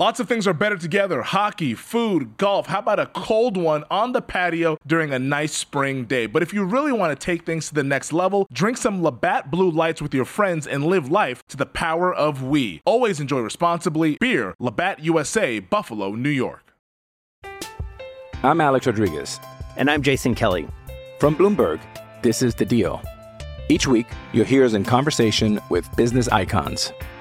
Lots of things are better together hockey, food, golf. How about a cold one on the patio during a nice spring day? But if you really want to take things to the next level, drink some Labatt Blue Lights with your friends and live life to the power of we. Always enjoy responsibly. Beer, Labatt USA, Buffalo, New York. I'm Alex Rodriguez. And I'm Jason Kelly. From Bloomberg, this is The Deal. Each week, you'll hear us in conversation with business icons.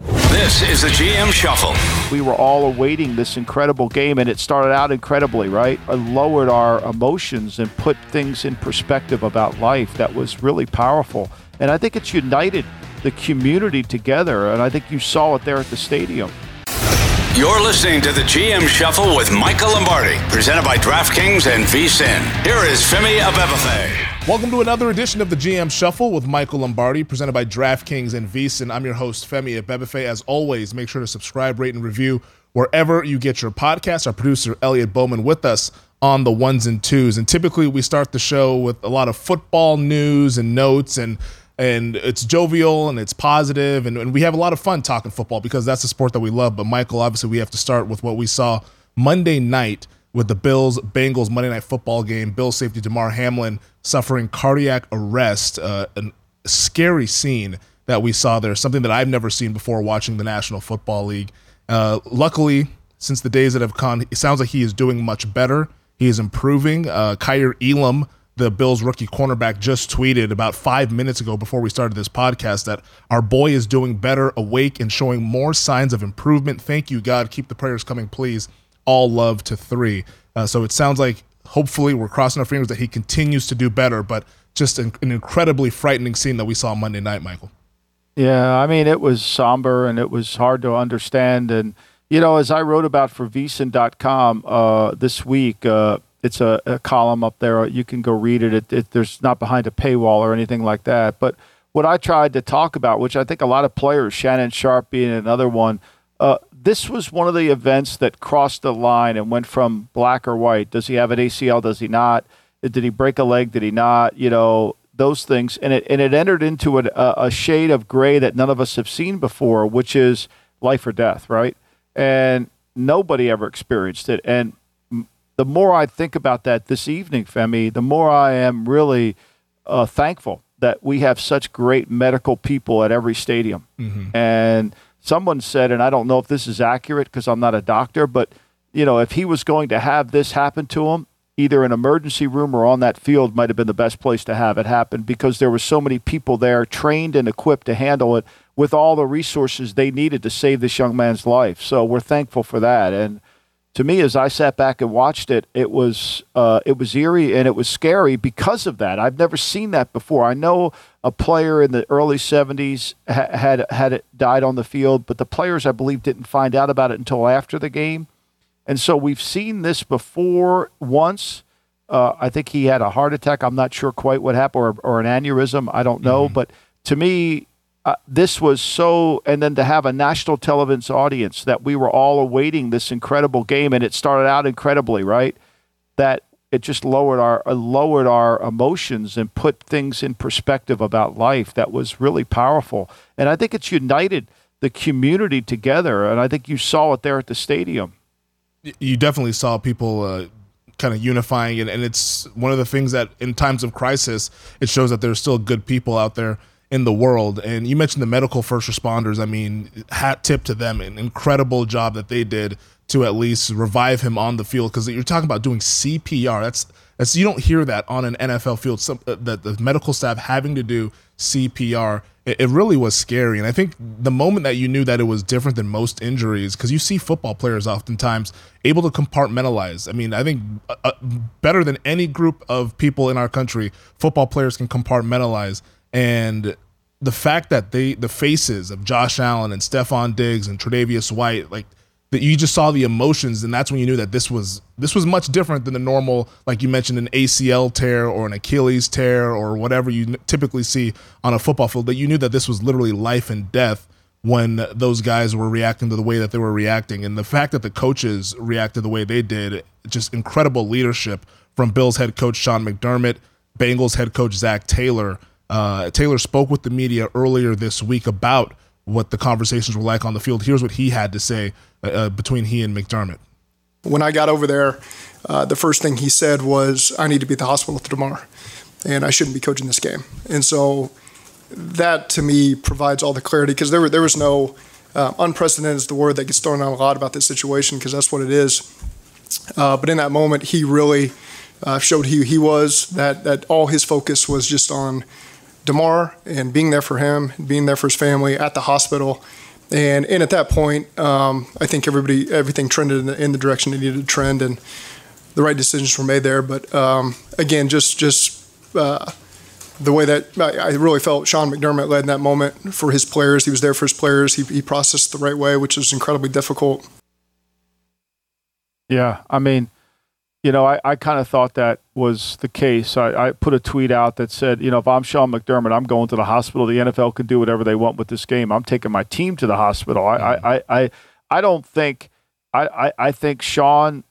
This is the GM Shuffle. We were all awaiting this incredible game, and it started out incredibly, right? It lowered our emotions and put things in perspective about life that was really powerful. And I think it's united the community together, and I think you saw it there at the stadium. You're listening to the GM Shuffle with Michael Lombardi, presented by DraftKings and VSIN. Here is Femi Abebefe. Welcome to another edition of the GM Shuffle with Michael Lombardi, presented by DraftKings and VSIN. I'm your host, Femi Abebefe. As always, make sure to subscribe, rate, and review wherever you get your podcasts. Our producer, Elliot Bowman, with us on the ones and twos. And typically, we start the show with a lot of football news and notes and and it's jovial and it's positive and, and we have a lot of fun talking football because that's the sport that we love. But Michael, obviously, we have to start with what we saw Monday night with the Bills Bengals Monday Night Football game. Bills safety Damar Hamlin suffering cardiac arrest, uh, a scary scene that we saw there, something that I've never seen before watching the National Football League. Uh, luckily, since the days that have come, it sounds like he is doing much better. He is improving. Uh, Kaiir Elam, the Bills rookie cornerback, just tweeted about five minutes ago before we started this podcast that our boy is doing better, awake, and showing more signs of improvement. Thank you, God. Keep the prayers coming, please all love to three. Uh, so it sounds like hopefully we're crossing our fingers that he continues to do better, but just an, an incredibly frightening scene that we saw Monday night, Michael. Yeah, I mean, it was somber and it was hard to understand. And, you know, as I wrote about for vsin.com uh, this week, uh, it's a, a, column up there. You can go read it. It, it. There's not behind a paywall or anything like that. But what I tried to talk about, which I think a lot of players, Shannon Sharpe being another one, uh, this was one of the events that crossed the line and went from black or white. Does he have an ACL? Does he not? Did he break a leg? Did he not? You know those things, and it and it entered into a, a shade of gray that none of us have seen before, which is life or death, right? And nobody ever experienced it. And the more I think about that this evening, Femi, the more I am really uh, thankful that we have such great medical people at every stadium, mm-hmm. and someone said, and I don't know if this is accurate because I'm not a doctor, but you know, if he was going to have this happen to him, either an emergency room or on that field might have been the best place to have it happen because there were so many people there trained and equipped to handle it with all the resources they needed to save this young man's life. So we're thankful for that. And to me, as I sat back and watched it, it was uh, it was eerie and it was scary because of that. I've never seen that before. I know a player in the early '70s ha- had had it died on the field, but the players, I believe, didn't find out about it until after the game. And so we've seen this before once. Uh, I think he had a heart attack. I'm not sure quite what happened, or, or an aneurysm. I don't know. Mm-hmm. But to me, uh, this was so, and then to have a national television audience that we were all awaiting this incredible game, and it started out incredibly, right? That it just lowered our uh, lowered our emotions and put things in perspective about life that was really powerful. And I think it's united the community together. And I think you saw it there at the stadium. You definitely saw people uh, kind of unifying, and, and it's one of the things that in times of crisis, it shows that there's still good people out there in the world. And you mentioned the medical first responders. I mean, hat tip to them, an incredible job that they did to at least revive him on the field because you're talking about doing CPR. That's that's you don't hear that on an NFL field. Some, uh, that the medical staff having to do CPR. It, it, really was scary, and I think the moment that you knew that it was different than most injuries, because you see football players oftentimes able to compartmentalize. I mean, I think uh, uh, better than any group of people in our country, football players can compartmentalize, and the fact that they the faces of Josh Allen and Stefon Diggs and Tre'Davious White, like that you just saw the emotions and that's when you knew that this was this was much different than the normal like you mentioned an ACL tear or an Achilles tear or whatever you typically see on a football field that you knew that this was literally life and death when those guys were reacting to the way that they were reacting. And the fact that the coaches reacted the way they did just incredible leadership from Bills head coach Sean McDermott Bengals head coach Zac Taylor uh, Taylor spoke with the media earlier this week about what the conversations were like on the field. Here's what he had to say uh, uh, between he and McDermott. When I got over there, uh, the first thing he said was, "I need to be at the hospital tomorrow, and I shouldn't be coaching this game." And so that to me provides all the clarity because there, there was no uh, unprecedented is the word that gets thrown out a lot about this situation because that's what it is. Uh, but in that moment, he really showed who he was. That that all his focus was just on Damar and being there for him, being there for his family at the hospital. And, and at that point, um, I think everybody, everything trended in the, in the, direction it needed to trend, and the right decisions were made there. But um, again, just just uh, the way that I, I, really felt Sean McDermott led in that moment for his players. He was there for his players. He, he processed the right way, which is incredibly difficult. Yeah, I mean, you know, I, I kind of thought that was the case. I, I, put a tweet out that said, you know, if I'm Sean McDermott, I'm going to the hospital. The NFL can do whatever they want with this game. I'm taking my team to the hospital. I, mm-hmm. I, I, I don't think, I, I, I think Sean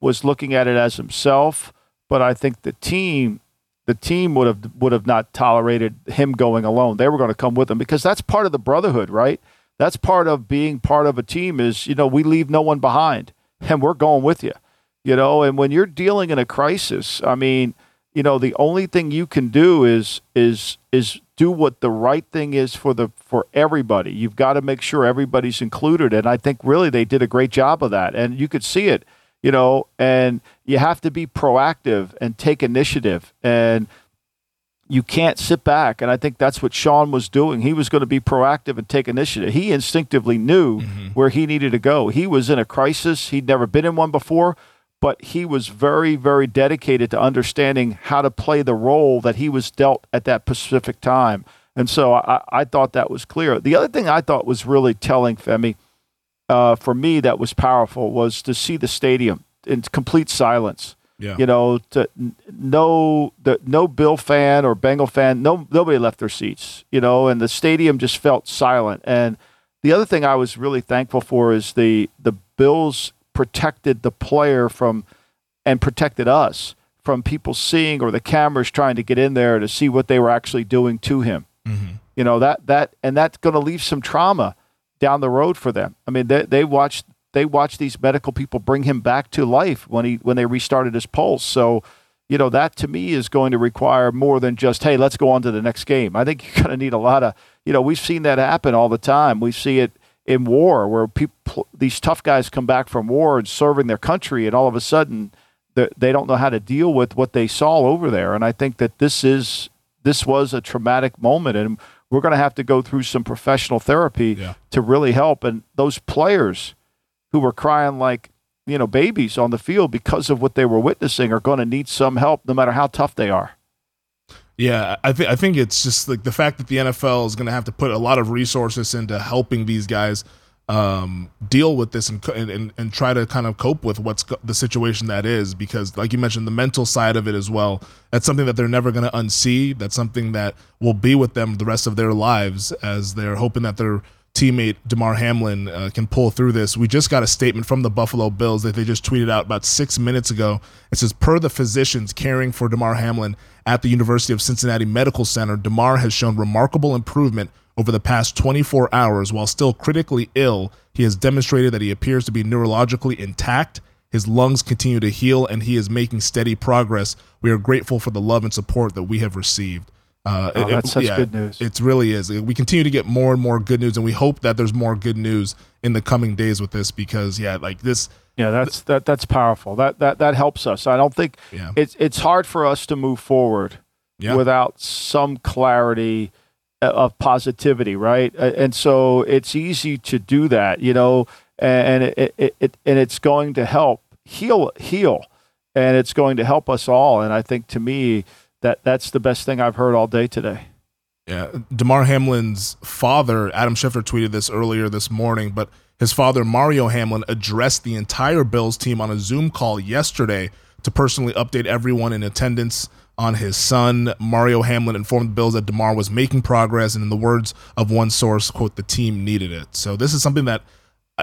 was looking at it as himself, but I think the team, the team would have would have not tolerated him going alone. They were going to come with him because that's part of the brotherhood, right? That's part of being part of a team. Is you know we leave no one behind, and we're going with you you know and when you're dealing in a crisis i mean you know the only thing you can do is is is do what the right thing is for the for everybody. You've got to make sure everybody's included and i think really they did a great job of that and you could see it you know and you have to be proactive and take initiative and you can't sit back and i think that's what sean was doing. He was going to be proactive and take initiative. He instinctively knew mm-hmm. where he needed to go. He was in a crisis. He'd never been in one before but he was very, very dedicated to understanding how to play the role that he was dealt at that specific time. And so I, I thought that was clear. The other thing I thought was really telling, Femi, uh, for me, that was powerful was to see the stadium in complete silence. Yeah. You know, to no the no Bill fan or Bengal fan, no nobody left their seats. You know, and the stadium just felt silent. And the other thing I was really thankful for is the the Bills protected the player from and protected us from people seeing or the cameras trying to get in there to see what they were actually doing to him. Mm-hmm. You know that that and that's going to leave some trauma down the road for them. I mean, they they watched they watched these medical people bring him back to life when he when they restarted his pulse. So, you know, that to me is going to require more than just hey, let's go on to the next game. I think you're going to need a lot of you know we've seen that happen all the time. We see it in war where people these tough guys come back from war and serving their country and all of a sudden they don't know how to deal with what they saw over there. And i think that this is this was a traumatic moment and we're going to have to go through some professional therapy yeah. to really help. And those players who were crying like you know babies on the field because of what they were witnessing are going to need some help no matter how tough they are yeah, I think I think it's just like the fact that the NFL is going to have to put a lot of resources into helping these guys um, deal with this and, and and try to kind of cope with what's the situation that is because like you mentioned the mental side of it as well that's something that they're never going to unsee that's something that will be with them the rest of their lives as they're hoping that their teammate Damar Hamlin uh, can pull through this. We just got a statement from the Buffalo Bills that they just tweeted out about six minutes ago. It says, per the physicians caring for Damar Hamlin at the University of Cincinnati Medical Center, Damar has shown remarkable improvement over the past 24 hours. While still critically ill, he has demonstrated that he appears to be neurologically intact. His lungs continue to heal, and he is making steady progress. We are grateful for the love and support that we have received. Uh, oh, that's it, such yeah, good news. It really is. We continue to get more and more good news, and we hope that there's more good news in the coming days with this because, yeah, like this. Yeah, that's that that's powerful. That that that helps us. I don't think yeah. it's it's hard for us to move forward yeah. without some clarity uh, of positivity, right? And so it's easy to do that, you know, and it, it, it and it's going to help heal heal, and it's going to help us all. And I think to me that that's the best thing I've heard all day today. Yeah, Damar Hamlin's father, Adam Schefter, tweeted this earlier this morning, but his father, Mario Hamlin, addressed the entire Bills team on a Zoom call yesterday to personally update everyone in attendance on his son. Mario Hamlin informed the Bills that Damar was making progress, and in the words of one source, quote, the team needed it. So this is something that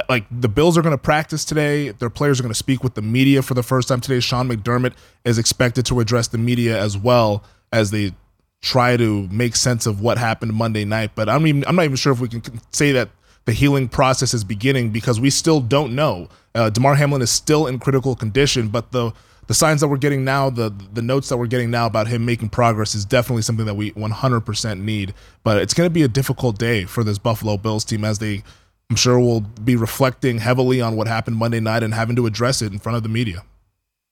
like the Bills are going to practice today. Their players are going to speak with the media for the first time today. Sean McDermott is expected to address the media as well as they try to make sense of what happened Monday night. But I'm even, I'm not even sure if we can say that the healing process is beginning because we still don't know. Uh, Damar Hamlin is still in critical condition, but the the signs that we're getting now, the the notes that we're getting now about him making progress is definitely something that we 100% need. But it's going to be a difficult day for this Buffalo Bills team as they I'm sure we'll be reflecting heavily on what happened Monday night and having to address it in front of the media.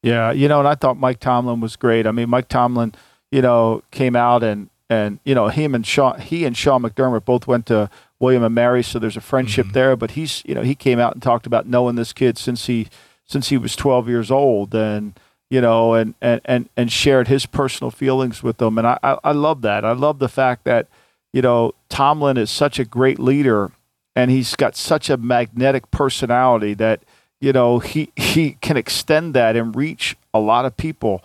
Yeah, you know, and I thought Mike Tomlin was great. I mean, Mike Tomlin, you know, came out and and you know him and Sean, he and Sean McDermott both went to William and Mary, so there's a friendship mm-hmm. there. But he's, you know, he came out and talked about knowing this kid since he since he was 12 years old, and you know, and and and, and shared his personal feelings with them. And I, I I love that. I love the fact that you know Tomlin is such a great leader and he's got such a magnetic personality that you know he he can extend that and reach a lot of people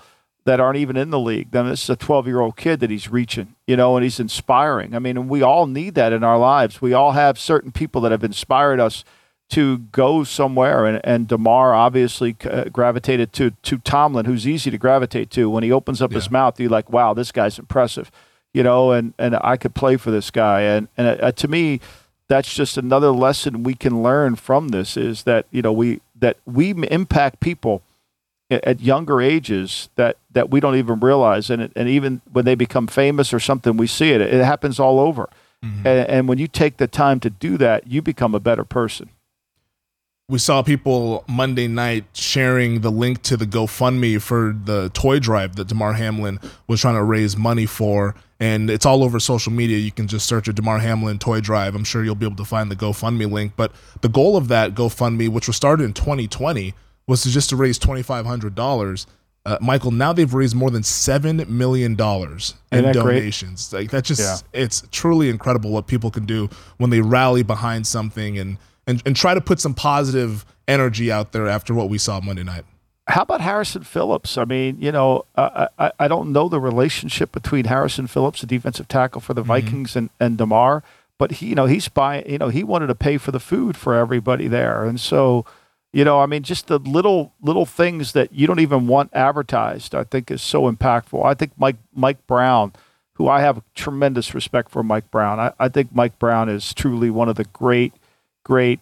that aren't even in the league. Then this is a 12 year old kid that he's reaching, you know, and he's inspiring. I mean, and we all need that in our lives. We all have certain people that have inspired us to go somewhere. And, and Damar obviously uh, gravitated to to Tomlin, who's easy to gravitate to. When he opens up yeah. his mouth, you're like, wow, this guy's impressive, you know. And and I could play for this guy. And and uh, to me, that's just another lesson we can learn from this is that you know we that we impact people at younger ages that that we don't even realize and it, and even when they become famous or something we see it it happens all over mm-hmm. and, and when you take the time to do that you become a better person we saw people Monday night sharing the link to the GoFundMe for the toy drive that Damar Hamlin was trying to raise money for. And it's all over social media. You can just search a Damar Hamlin toy drive. I'm sure you'll be able to find the GoFundMe link. But the goal of that GoFundMe, which was started in 2020, was to just to raise $2,500. Uh, Michael, now they've raised more than seven million dollars in donations. Great? Like that just yeah. it's truly incredible what people can do when they rally behind something and and, and try to put some positive energy out there after what we saw Monday night. How about Harrison Phillips? I mean, you know, uh, I, I don't know the relationship between Harrison Phillips, the defensive tackle for the mm-hmm. Vikings, and, and Damar, but he, you know, he's buying, you know, he wanted to pay for the food for everybody there. And so, you know, I mean, just the little little things that you don't even want advertised, I think is so impactful. I think Mike Mike Brown, who I have tremendous respect for Mike Brown. I, I think Mike Brown is truly one of the great great,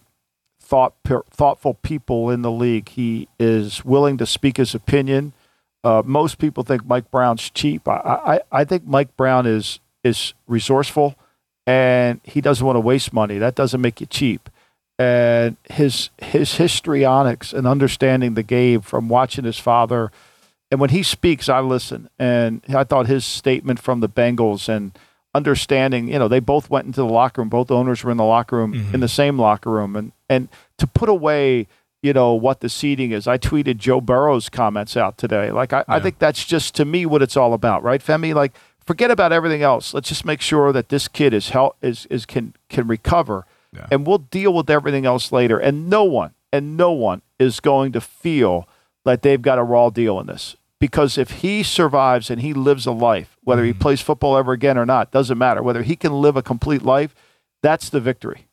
thought, thoughtful people in the league. He is willing to speak his opinion. Uh, most people think Mike Brown's cheap. I, I, I think Mike Brown is is resourceful, and he doesn't want to waste money. That doesn't make you cheap. And his his histrionics and understanding the game from watching his father, and when he speaks, I listen. And I thought his statement from the Bengals and understanding, you know, they both went into the locker room. Both owners were in the locker room, mm-hmm. in the same locker room, and and to put away, you know, what the seating is. I tweeted Joe Burrow's comments out today. Like I, yeah. I think that's just to me what it's all about, right, Femi? Like forget about everything else. Let's just make sure that this kid is help is is can can recover, yeah. and we'll deal with everything else later. And no one and no one is going to feel like they've got a raw deal in this because if he survives and he lives a life, whether he mm-hmm. plays football ever again or not, doesn't matter. Whether he can live a complete life, that's the victory.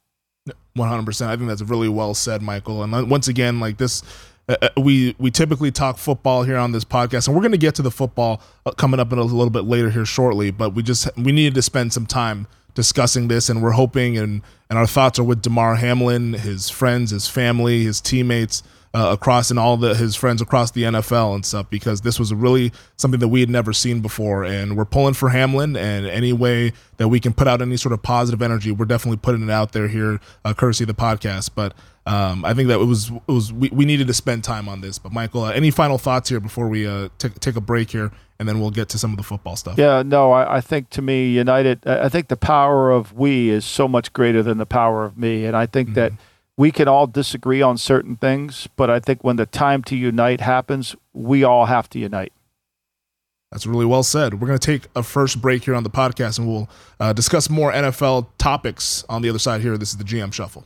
100%. I think that's really well said, Michael. And once again, like this, uh, uh, we we typically talk football here on this podcast, and we're going to get to the football uh, coming up in a little bit later here shortly. But we just we needed to spend some time discussing this, and we're hoping and and our thoughts are with Damar Hamlin, his friends, his family, his teammates uh, across and all the his friends across the NFL and stuff because this was really something that we had never seen before and we're pulling for Hamlin and any way that we can put out any sort of positive energy we're definitely putting it out there here uh, courtesy of the podcast. But um, I think that it was it was we, we needed to spend time on this but Michael uh, any final thoughts here before we uh, take take a break here and then we'll get to some of the football stuff. Yeah, no, I, I, think to me, United, I think the power of we is so much greater than the power of me. And I think mm-hmm. that we can all disagree on certain things, but I think when the time to unite happens, we all have to unite. That's really well said. We're going to take a first break here on the podcast and we'll uh, discuss more NFL topics on the other side here. This is the GM Shuffle.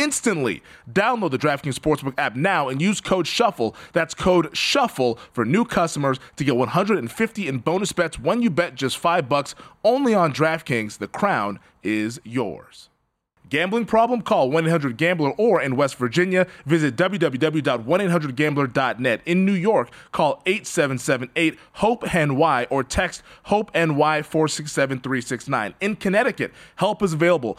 instantly. Download the DraftKings Sportsbook app now and use code SHUFFLE. That's code SHUFFLE for new customers to get 150 in bonus bets when you bet just 5 bucks only on DraftKings. The crown is yours. Gambling problem? Call 1 800 Gambler or in West Virginia, visit www.1800Gambler.net. In New York, call 877 HOPE NY or text HOPE NY 467 369. In Connecticut, help is available.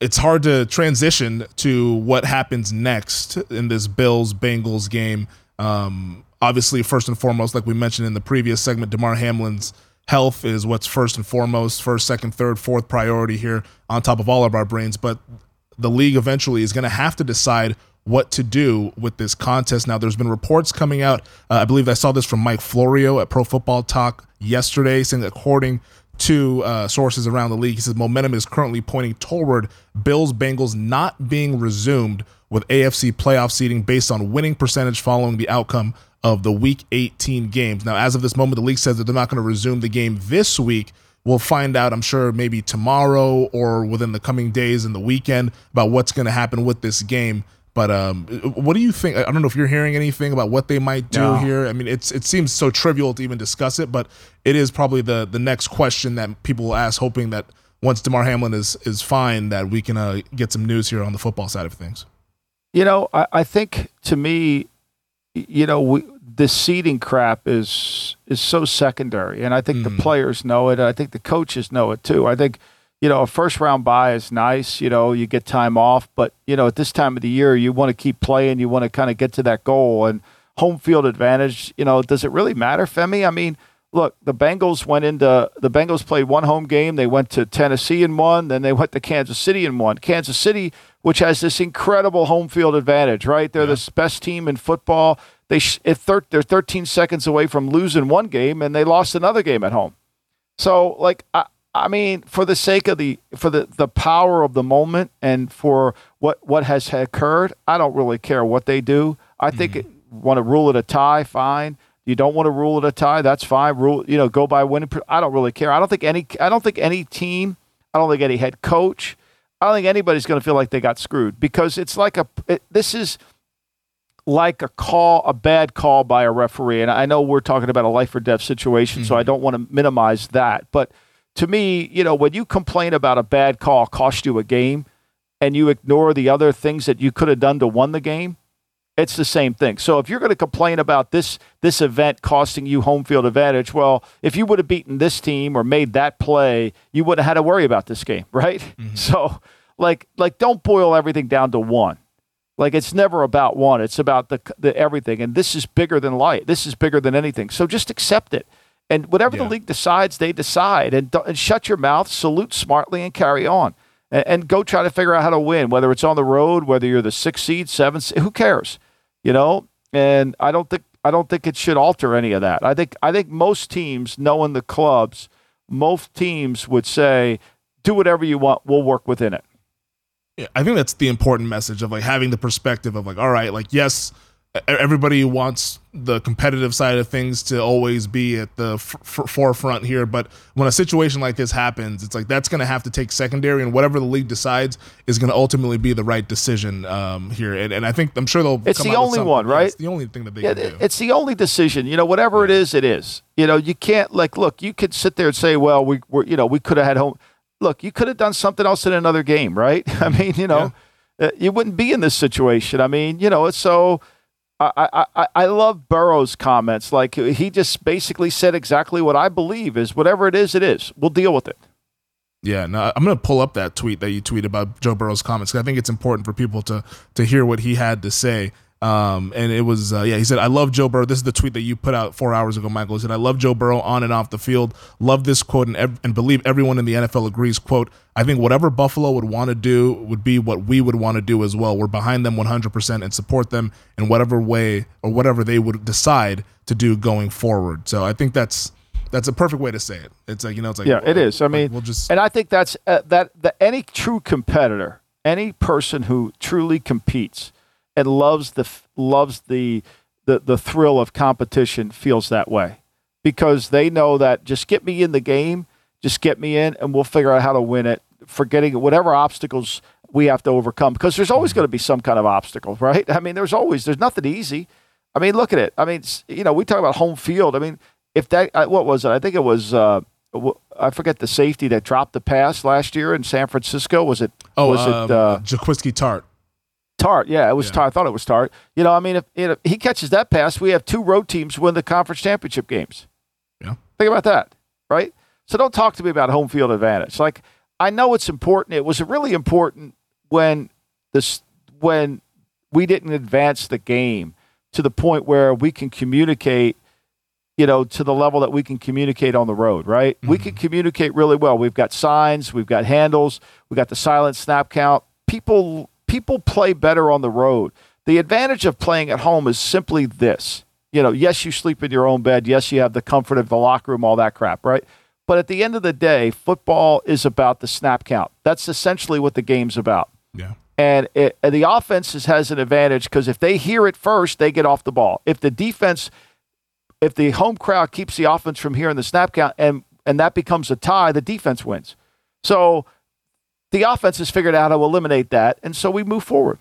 it's hard to transition to what happens next in this Bills Bengals game. Um, obviously, first and foremost, like we mentioned in the previous segment, Damar Hamlin's health is what's first and foremost, first, second, third, fourth priority here on top of all of our brains. But the league eventually is going to have to decide what to do with this contest. Now, there's been reports coming out. Uh, I believe I saw this from Mike Florio at Pro Football Talk yesterday, saying that according to uh, sources around the league, he says momentum is currently pointing toward Bills Bengals not being resumed with AFC playoff seeding based on winning percentage following the outcome of the Week 18 games. Now, as of this moment, the league says that they're not going to resume the game this week We'll find out, I'm sure, maybe tomorrow or within the coming days and the weekend about what's going to happen with this game. But um, what do you think? I don't know if you're hearing anything about what they might do no. here. I mean, it's it seems so trivial to even discuss it, but it is probably the the next question that people will ask, hoping that once Damar Hamlin is is fine, that we can uh, get some news here on the football side of things. You know, I, I think to me, you know, we, this seeding crap is is so secondary, and I think mm. the players know it. I think the coaches know it too. I think you know a first round bye is nice. You know, you get time off, but you know at this time of the year, you want to keep playing. You want to kind of get to that goal and home field advantage. You know, does it really matter, Femi? I mean. Look, the Bengals went into the Bengals played one home game. They went to Tennessee and won. Then they went to Kansas City and won. Kansas City, which has this incredible home field advantage, right? They're yeah. the best team in football. They if thir- they're 13 seconds away from losing one game and they lost another game at home. So like I, I mean, for the sake of the for the, the power of the moment and for what what has occurred, I don't really care what they do. I think mm-hmm. want to rule it a tie, fine. You don't want to rule it a tie, that's fine. Rule, you know, go by winning. I don't really care. I don't think any. I don't think any team. I don't think any head coach. I don't think anybody's going to feel like they got screwed because it's like a. It, this is like a call, a bad call by a referee. And I know we're talking about a life or death situation, mm-hmm. so I mm-hmm. don't want to minimize that. But to me, you know, when you complain about a bad call cost you a game and you ignore the other things that you could have done to win the game, it's the same thing. So if you're going to complain about this this event costing you home field advantage, well, if you would have beaten this team or made that play, you wouldn't have had to worry about this game, right? Mm-hmm. So like like don't boil everything down to one Like it's never about one. It's about the, the everything. And this is bigger than life. This is bigger than anything. So just accept it. And whatever yeah. the league decides, they decide. And, and shut your mouth, salute smartly, and carry on. And, and, go try to figure out how to win, whether it's on the road, whether you're the sixth seed, seventh. Seed, who cares? You know. And I don't think I don't think it should alter any of that. I think I think most teams, knowing the clubs, most teams would say, "Do whatever you want. We'll work within it." Yeah, I think that's the important message of like having the perspective of like, all right, like yes, everybody wants the competitive side of things to always be at the f- f- forefront here, but when a situation like this happens, it's like that's going to have to take secondary, and whatever the league decides is going to ultimately be the right decision um, here. And, and I think I'm sure they'll. It's the only one, right? It's the only thing that they yeah, can do. It's the only decision. You know, whatever yeah. it is, it is. You know, you can't like look. You could sit there and say, well, we were, you know, we could have had home look, you could have done something else in another game, right? I mean, you know, yeah. uh, you wouldn't be in this situation. I mean, you know, it's so I, I, I love Burrow's comments. Like he just basically said exactly what I believe is whatever it is, it is. We'll deal with it. Yeah, no, I'm going to pull up that tweet that you tweeted about Joe Burrow's comments I think it's important for people to to hear what he had to say. Um, and it was, uh, yeah, he said, I love Joe Burrow. This is the tweet that you put out four hours ago, Michael. He said, I love Joe Burrow on and off the field. Love this quote and, ev- and believe everyone in the NFL agrees. Quote, I think whatever Buffalo would want to do would be what we would want to do as well. We're behind them 100% and support them in whatever way or whatever they would decide to do going forward. So I think that's, that's a perfect way to say it. It's like, you know, it's like, yeah, it is. I mean, we'll just, and I think that's uh, that, that any true competitor, any person who truly competes, and loves the loves the the the thrill of competition feels that way because they know that just get me in the game, just get me in, and we'll figure out how to win it. Forgetting whatever obstacles we have to overcome because there's always going to be some kind of obstacle, right? I mean, there's always there's nothing easy. I mean, look at it. I mean, you know, we talk about home field. I mean, if that uh, what was it? I think it was. Uh, I forget the safety that dropped the pass last year in San Francisco. Was it? Oh, was um, it uh, Jaquiski Tartt? Tartt, yeah, it was yeah. Tartt. I thought it was Tart. You know, I mean, if, if, he catches that pass, we have two road teams win the conference championship games. Yeah, think about that, right? So don't talk to me about home field advantage. Like I know it's important. It was really important when this when we didn't advance the game to the point where we can communicate you know, to the level that we can communicate on the road, right? Mm-hmm. We can communicate really well. We've got signs, we've got handles, we've got the silent snap count. People people play better on the road. The advantage of playing at home is simply this. You know, yes, you sleep in your own bed. Yes, you have the comfort of the locker room, all that crap, right? But at the end of the day, football is about the snap count. That's essentially what the game's about. Yeah. And, it, and the offense has an advantage because if they hear it first, they get off the ball. If the defense, if the home crowd keeps the offense from hearing the snap count and and that becomes a tie, the defense wins. So the offense has figured out how to eliminate that, and so we move forward.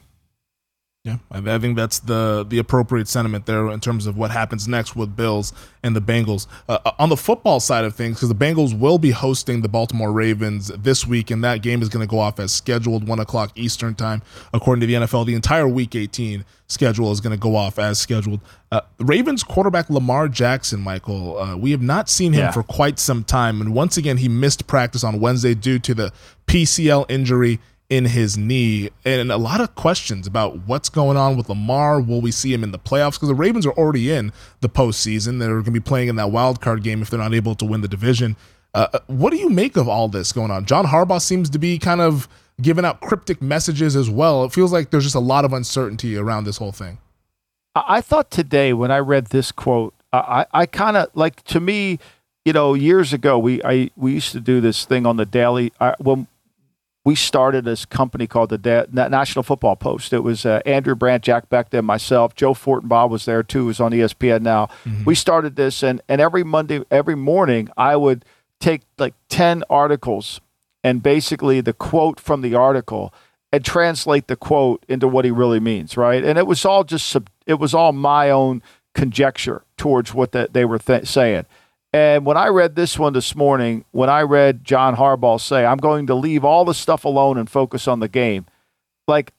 Yeah, I think that's the the appropriate sentiment there in terms of what happens next with Bills and the Bengals. Uh, uh on the football side of things, because the Bengals will be hosting the Baltimore Ravens this week, and that game is going to go off as scheduled, one o'clock Eastern time, according to the NFL. The entire Week 18 schedule is going to go off as scheduled. Uh, Ravens quarterback Lamar Jackson, Michael, uh, we have not seen him yeah. for quite some time, and once again he missed practice on Wednesday due to the PCL injury in his knee and a lot of questions about what's going on with Lamar. Will we see him in the playoffs? Because the Ravens are already in the postseason. They're going to be playing in that wild card game if they're not able to win the division. Uh, uh, what do you make of all this going on? John Harbaugh seems to be kind of giving out cryptic messages as well. It feels like there's just a lot of uncertainty around this whole thing. I thought today when I read this quote, I, I kind of like to me, you know, years ago we I we used to do this thing on the daily. I, when we started this company called the da- National Football Post. It was uh, Andrew Brandt, Jack Bechta, myself. Joe Fortenbaugh was there too. Who's on ESPN now. Mm-hmm. We started this, and and every Monday, every morning, I would take like ten articles and basically the quote from the article and translate the quote into what he really means, right? And it was all just sub- it was all my own conjecture towards what that they were th- saying. And when I read this one this morning, when I read John Harbaugh say, I'm going to leave all the stuff alone and focus on the game, like,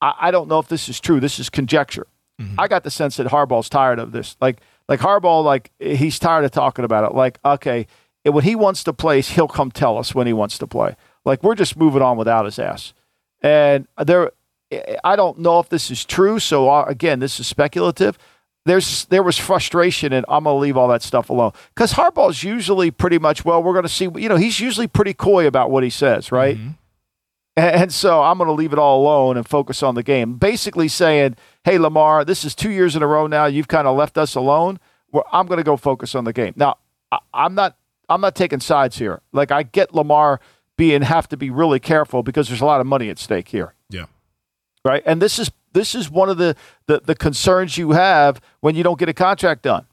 I, I don't know if this is true. This is conjecture. Mm-hmm. I got the sense that Harbaugh's tired of this. Like, like Harbaugh, like, he's tired of talking about it. Like, okay, when he wants to play, he'll come tell us when he wants to play. Like, we're just moving on without his ass. And there, I don't know if this is true. So uh, again, this is speculative. There's there was frustration, and I'm gonna leave all that stuff alone because Harbaugh's usually pretty much well. We're gonna see. You know, he's usually pretty coy about what he says, right? Mm-hmm. And, and so I'm gonna leave it all alone and focus on the game. Basically saying, "Hey, Lamar, this is two years in a row now. You've kind of left us alone. Well, I'm gonna go focus on the game now. I, I'm not. I'm not taking sides here. Like I get Lamar being have to be really careful because there's a lot of money at stake here. Yeah. Right. And this is this is one of the, the, the concerns you have when you don't get a contract done.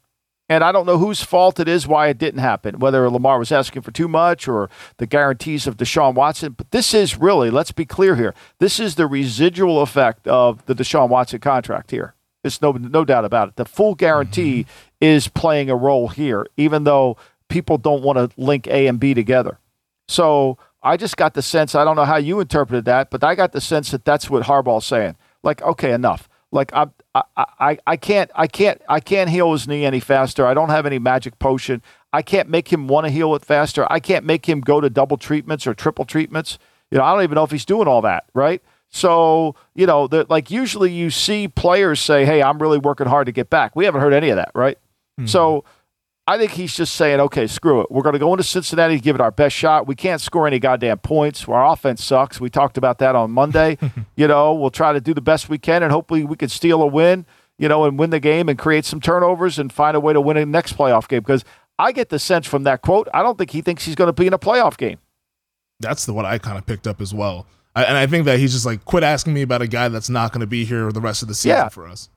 And I don't know whose fault it is why it didn't happen, whether Lamar was asking for too much or the guarantees of Deshaun Watson. But this is really, let's be clear here, this is the residual effect of the Deshaun Watson contract here. There's no, no doubt about it. The full guarantee mm-hmm. is playing a role here, even though people don't want to link A and B together. So I just got the sense, I don't know how you interpreted that, but I got the sense that that's what Harbaugh's saying. Like, okay, enough. Like I, I, I, I can't, I can't, I can't heal his knee any faster. I don't have any magic potion. I can't make him want to heal it faster. I can't make him go to double treatments or triple treatments. You know, I don't even know if he's doing all that, right? So, you know, that like usually you see players say, "Hey, I'm really working hard to get back." We haven't heard any of that, right? Mm-hmm. So, I think he's just saying, okay, screw it. We're going to go into Cincinnati, give it our best shot. We can't score any goddamn points. Our offense sucks. We talked about that on Monday. you know, we'll try to do the best we can, and hopefully we can steal a win, you know, and win the game and create some turnovers and find a way to win a next playoff game. Because I get the sense from that quote, I don't think he thinks he's going to be in a playoff game. That's the what I kind of picked up as well. I, and I think that he's just like, quit asking me about a guy that's not going to be here the rest of the season yeah. for us.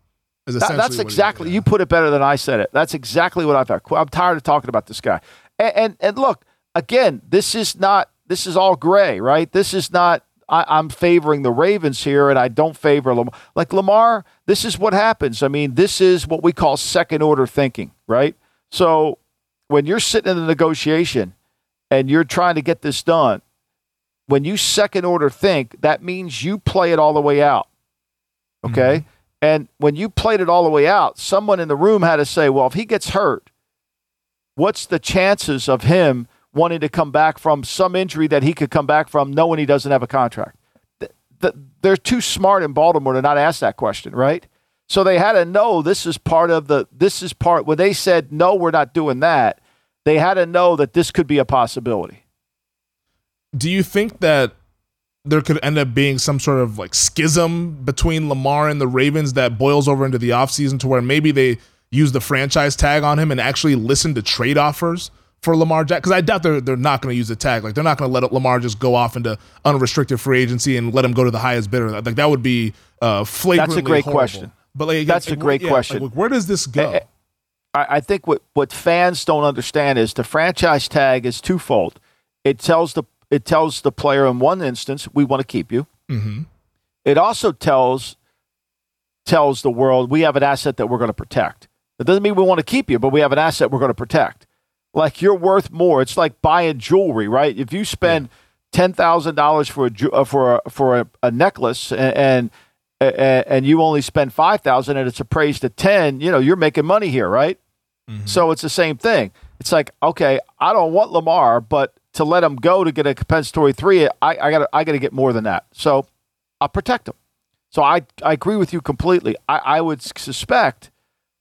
That, that's exactly. You put it better than I said it. That's exactly what I thought. I'm tired of talking about this guy. And, and, and look, again, this is not. This is all gray, right? This is not. I, am favoring the Ravens here, and I don't favor Lamar. Like Lamar, this is what happens. I mean, this is what we call second order thinking, right? So when you're sitting in the negotiation and you're trying to get this done, when you second order think, that means you play it all the way out. Okay. Mm-hmm. And when you played it all the way out, someone in the room had to say, well, if he gets hurt, what's the chances of him wanting to come back from some injury that he could come back from knowing he doesn't have a contract? They're too smart in Baltimore to not ask that question, right? So they had to know this is part of the, this is part, when they said, no, we're not doing that, they had to know that this could be a possibility. Do you think that there could end up being some sort of like schism between Lamar and the Ravens that boils over into the offseason to where maybe they use the franchise tag on him and actually listen to trade offers for Lamar Jack because I doubt they're they're not going to use the tag. Like they're not going to let Lamar just go off into unrestricted free agency and let him go to the highest bidder. Like that would be uh, flagrantly. That's a great horrible. question. But like that's like, a great yeah, question. Like, where does this go? I, I think what what fans don't understand is the franchise tag is twofold. It tells the it tells the player in one instance we want to keep you. Mm-hmm. It also tells tells the world we have an asset that we're going to protect. That doesn't mean we want to keep you, but we have an asset we're going to protect. Like you're worth more. It's like buying jewelry, right? If you spend ten thousand dollars for a uh, for a, for a, a necklace and, and and you only spend five thousand and it's appraised at ten, you know you're making money here, right? Mm-hmm. So it's the same thing. It's like okay, I don't want Lamar, but to let him go to get a compensatory three, I, I got I got to get more than that. So I'll protect him. So I I agree with you completely. I, I would suspect,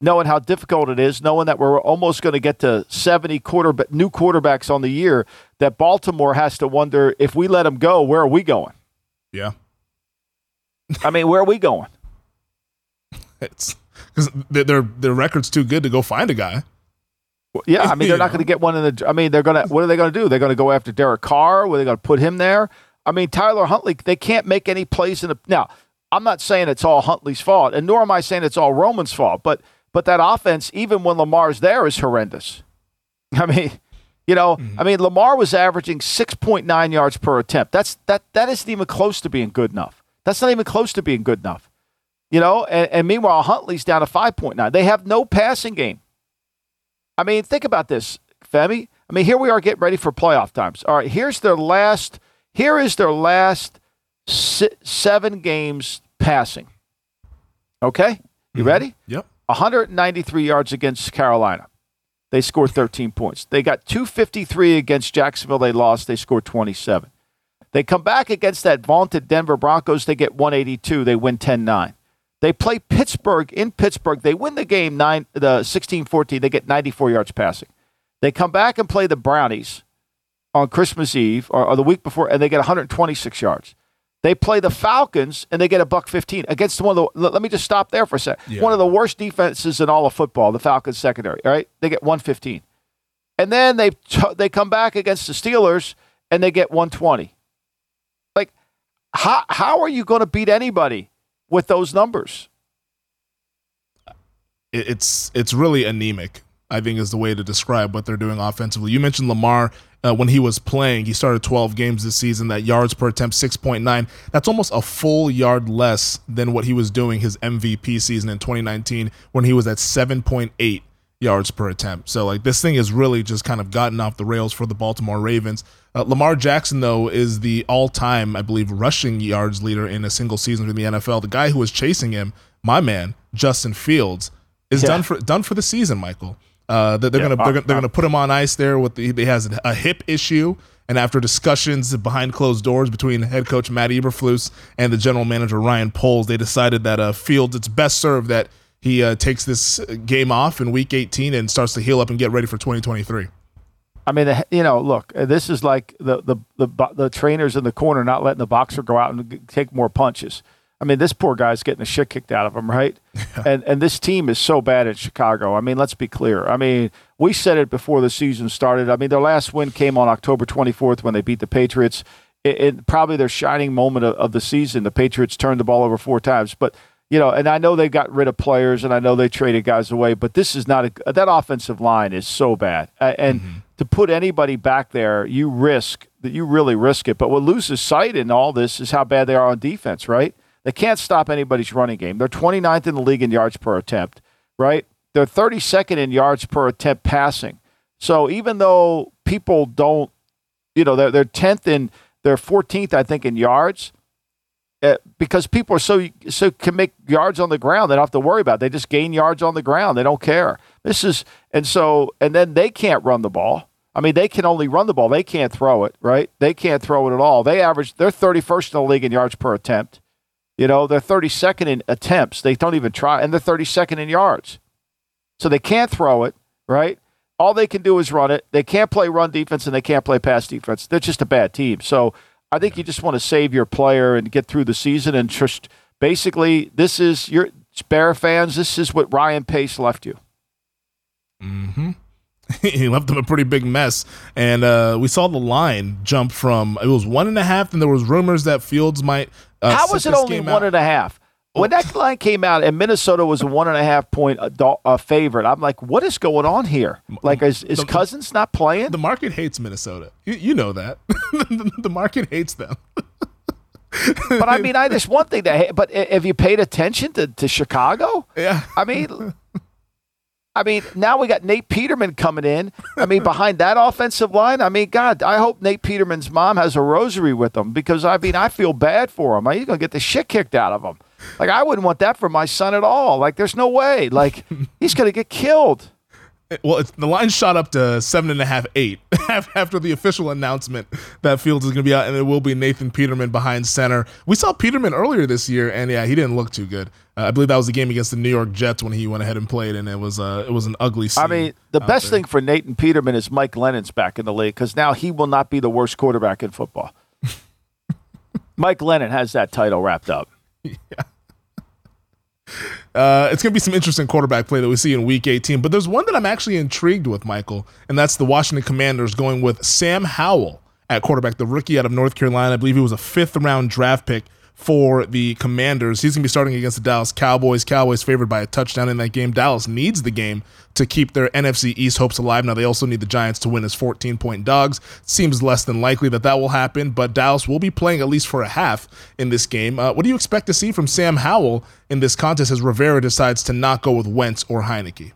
knowing how difficult it is, knowing that we're almost going to get to seventy quarter new quarterbacks on the year, that Baltimore has to wonder if we let him go, where are we going? Yeah. I mean, where are we going? It's because their their record's too good to go find a guy. Yeah, I mean they're not going to get one in the. I mean they're going to. What are they going to do? They're going to go after Derek Carr. Were they going to put him there? I mean Tyler Huntley. They can't make any plays in the. Now I'm not saying it's all Huntley's fault, and nor am I saying it's all Roman's fault. But but that offense, even when Lamar's there, is horrendous. I mean, you know, mm-hmm. I mean Lamar was averaging 6.9 yards per attempt. That's that that isn't even close to being good enough. That's not even close to being good enough. You know, and, and meanwhile Huntley's down to 5.9. They have no passing game. I mean, think about this, Femi. I mean, here we are getting ready for playoff times. All right, here's their last. Here is their last seven games passing. Okay, you mm-hmm. ready? Yep. 193 yards against Carolina. They scored 13 points. They got 253 against Jacksonville. They lost. They scored 27. They come back against that vaunted Denver Broncos. They get 182. They win 10 9. They play Pittsburgh in Pittsburgh. They win the game nine, the 16-14. They get 94 yards passing. They come back and play the Brownies on Christmas Eve or, or the week before, and they get 126 yards. They play the Falcons and they get a buck 15 against one of the. Let me just stop there for a second. Yeah. One of the worst defenses in all of football, the Falcons secondary. All right, they get 115, and then they they come back against the Steelers and they get 120. Like, how how are you going to beat anybody with those numbers? It's it's really anemic. I think is the way to describe what they're doing offensively. You mentioned Lamar uh, when he was playing. He started 12 games this season. That yards per attempt 6.9. That's almost a full yard less than what he was doing his MVP season in 2019 when he was at 7.8 yards per attempt. So like this thing has really just kind of gotten off the rails for the Baltimore Ravens. Uh, Lamar Jackson though is the all-time, I believe, rushing yards leader in a single season in the NFL. The guy who was chasing him, my man, Justin Fields, is yeah. done for done for the season. Michael, uh, they're, they're yeah, gonna they're, they're gonna put him on ice there with the he has a hip issue. And after discussions behind closed doors between head coach Matt Eberflus and the general manager Ryan Poles, they decided that uh, Fields it's best served that he uh, takes this game off in Week 18 and starts to heal up and get ready for 2023. I mean, you know, look, this is like the, the the the trainers in the corner not letting the boxer go out and take more punches. I mean, this poor guy's getting the shit kicked out of him, right? and and this team is so bad at Chicago. I mean, let's be clear. I mean, we said it before the season started. I mean, their last win came on October 24th when they beat the Patriots. It, it probably their shining moment of, of the season. The Patriots turned the ball over four times, but you know, and I know they got rid of players and I know they traded guys away, but this is not a that offensive line is so bad. And mm-hmm. to put anybody back there, you risk that you really risk it. But what loses sight in all this is how bad they are on defense, right? They can't stop anybody's running game. They're 29th in the league in yards per attempt, right? They're 32nd in yards per attempt passing. So even though people don't, you know, they're, they're 10th in, they're 14th, I think, in yards uh, because people are so so can make yards on the ground. They don't have to worry about. It. They just gain yards on the ground. They don't care. This is and so and then they can't run the ball. I mean, they can only run the ball. They can't throw it, right? They can't throw it at all. They average they're 31st in the league in yards per attempt. You know, they're 32nd in attempts. They don't even try, and they're 32nd in yards. So they can't throw it, right? All they can do is run it. They can't play run defense and they can't play pass defense. They're just a bad team. So I think you just want to save your player and get through the season and just basically this is your Bear fans. This is what Ryan Pace left you. Hmm. he left them a pretty big mess, and uh, we saw the line jump from it was one and a half, and there was rumors that Fields might. Uh, How was it only one out. and a half? When that line came out and Minnesota was a one and a half point uh, a, uh, favorite, I'm like, what is going on here? Like, is, is the, Cousins not playing? The market hates Minnesota. You, you know that. the market hates them. but I mean, I just one thing that. But have you paid attention to, to Chicago? Yeah. I mean, I mean, now we got Nate Peterman coming in. I mean, behind that offensive line, I mean, God, I hope Nate Peterman's mom has a rosary with him because I mean, I feel bad for him. He's gonna get the shit kicked out of him. Like I wouldn't want that for my son at all. Like there's no way. Like he's gonna get killed. Well, the line shot up to seven and a half, eight after the official announcement that Fields is going to be out, and it will be Nathan Peterman behind center. We saw Peterman earlier this year, and yeah, he didn't look too good. Uh, I believe that was the game against the New York Jets when he went ahead and played, and it was uh, it was an ugly. I mean, the best there. thing for Nathan Peterman is Mike Glennon's back in the league because now he will not be the worst quarterback in football. Mike Glennon has that title wrapped up. Yeah. Uh, it's going to be some interesting quarterback play that we see in Week 18. But there's one that I'm actually intrigued with, Michael, and that's the Washington Commanders going with Sam Howell at quarterback, the rookie out of North Carolina. I believe he was a fifth round draft pick for the Commanders. He's going to be starting against the Dallas Cowboys. Cowboys favored by a touchdown in that game. Dallas needs the game to keep their NFC East hopes alive. Now, they also need the Giants to win as 14 point dogs. Seems less than likely that that will happen, but Dallas will be playing at least for a half in this game. Uh, what do you expect to see from Sam Howell in this contest as Rivera decides to not go with Wentz or Heinicke?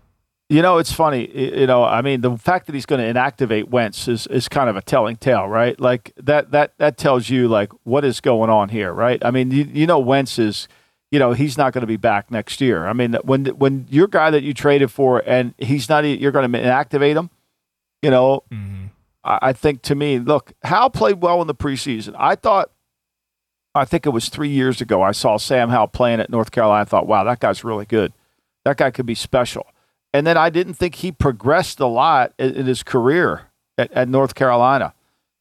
You know, it's funny. You know, I mean, the fact that he's going to inactivate Wentz is, is kind of a telling tale, right? Like that that that tells you like what is going on here, right? I mean, you, you know, Wentz is, you know, he's not going to be back next year. I mean, when when your guy that you traded for and he's not, you're going to inactivate him. You know, mm-hmm. I, I think to me, look, Howell played well in the preseason. I thought, I think it was three years ago, I saw Sam Howell playing at North Carolina. I thought, wow, that guy's really good. That guy could be special. And then I didn't think he progressed a lot in, in his career at, at North Carolina,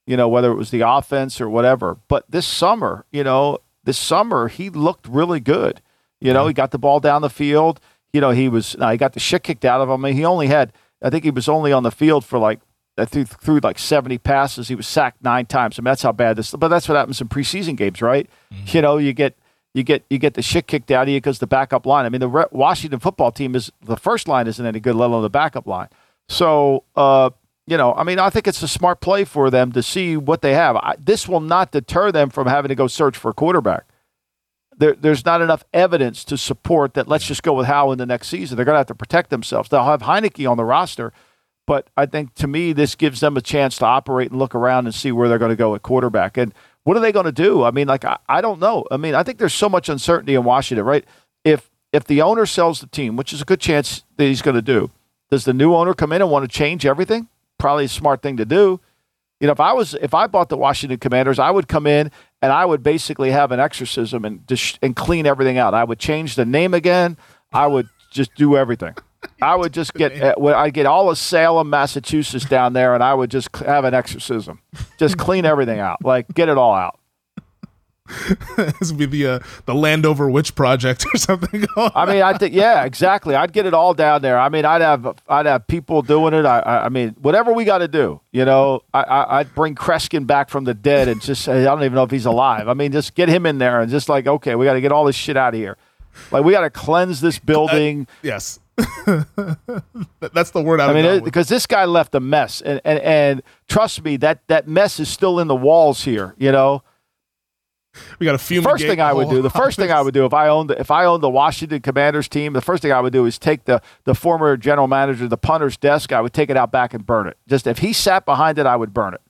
you know, whether it was the offense or whatever. But this summer, you know, this summer he looked really good. You know, he got the ball down the field. You know, he was he got the shit kicked out of him. I mean, he only had I think he was only on the field for like I threw, like 70 passes. He was sacked nine times. I mean, that's how bad this. But that's what happens in preseason games, right? Mm-hmm. You know, you get you get you get the shit kicked out of you because the backup line. I mean, the Washington football team is the first line isn't any good, let alone the backup line. So, uh, you know, I mean, I think it's a smart play for them to see what they have. I, this will not deter them from having to go search for a quarterback. There, there's not enough evidence to support that. Let's just go with Howell in the next season. They're going to have to protect themselves. They'll have Heinicke on the roster, but I think to me this gives them a chance to operate and look around and see where they're going to go at quarterback. And what are they going to do? I mean, like I, I don't know. I mean, I think there's so much uncertainty in Washington, right? If if the owner sells the team, which is a good chance that he's going to do, does the new owner come in and want to change everything? Probably a smart thing to do. You know, if I was if I bought the Washington Commanders, I would come in and I would basically have an exorcism and just and clean everything out. I would change the name again. I would just do everything. I would just get uh, I'd get all of Salem, Massachusetts down there, and I would just have an exorcism, just clean everything out, like get it all out. this would be the uh, the Landover Witch Project or something. I mean, I think yeah, exactly. I'd get it all down there. I mean, I'd have I'd have people doing it. I I, I mean, whatever we got to do. You know, I, I would bring Kreskin back from the dead and just say I don't even know if he's alive. I mean, just get him in there and just like okay, we got to get all this shit out of here. Like we got to cleanse this building. Uh, yes. That's the word I mean, it, because this guy left a mess, and, and and trust me, that that mess is still in the walls here. You know, we got a few. First thing I would do, the first thing I would do if I owned if I owned the Washington Commanders team, the first thing I would do is take the the former general manager, the punter's desk. I would take it out back and burn it. Just if he sat behind it, I would burn it.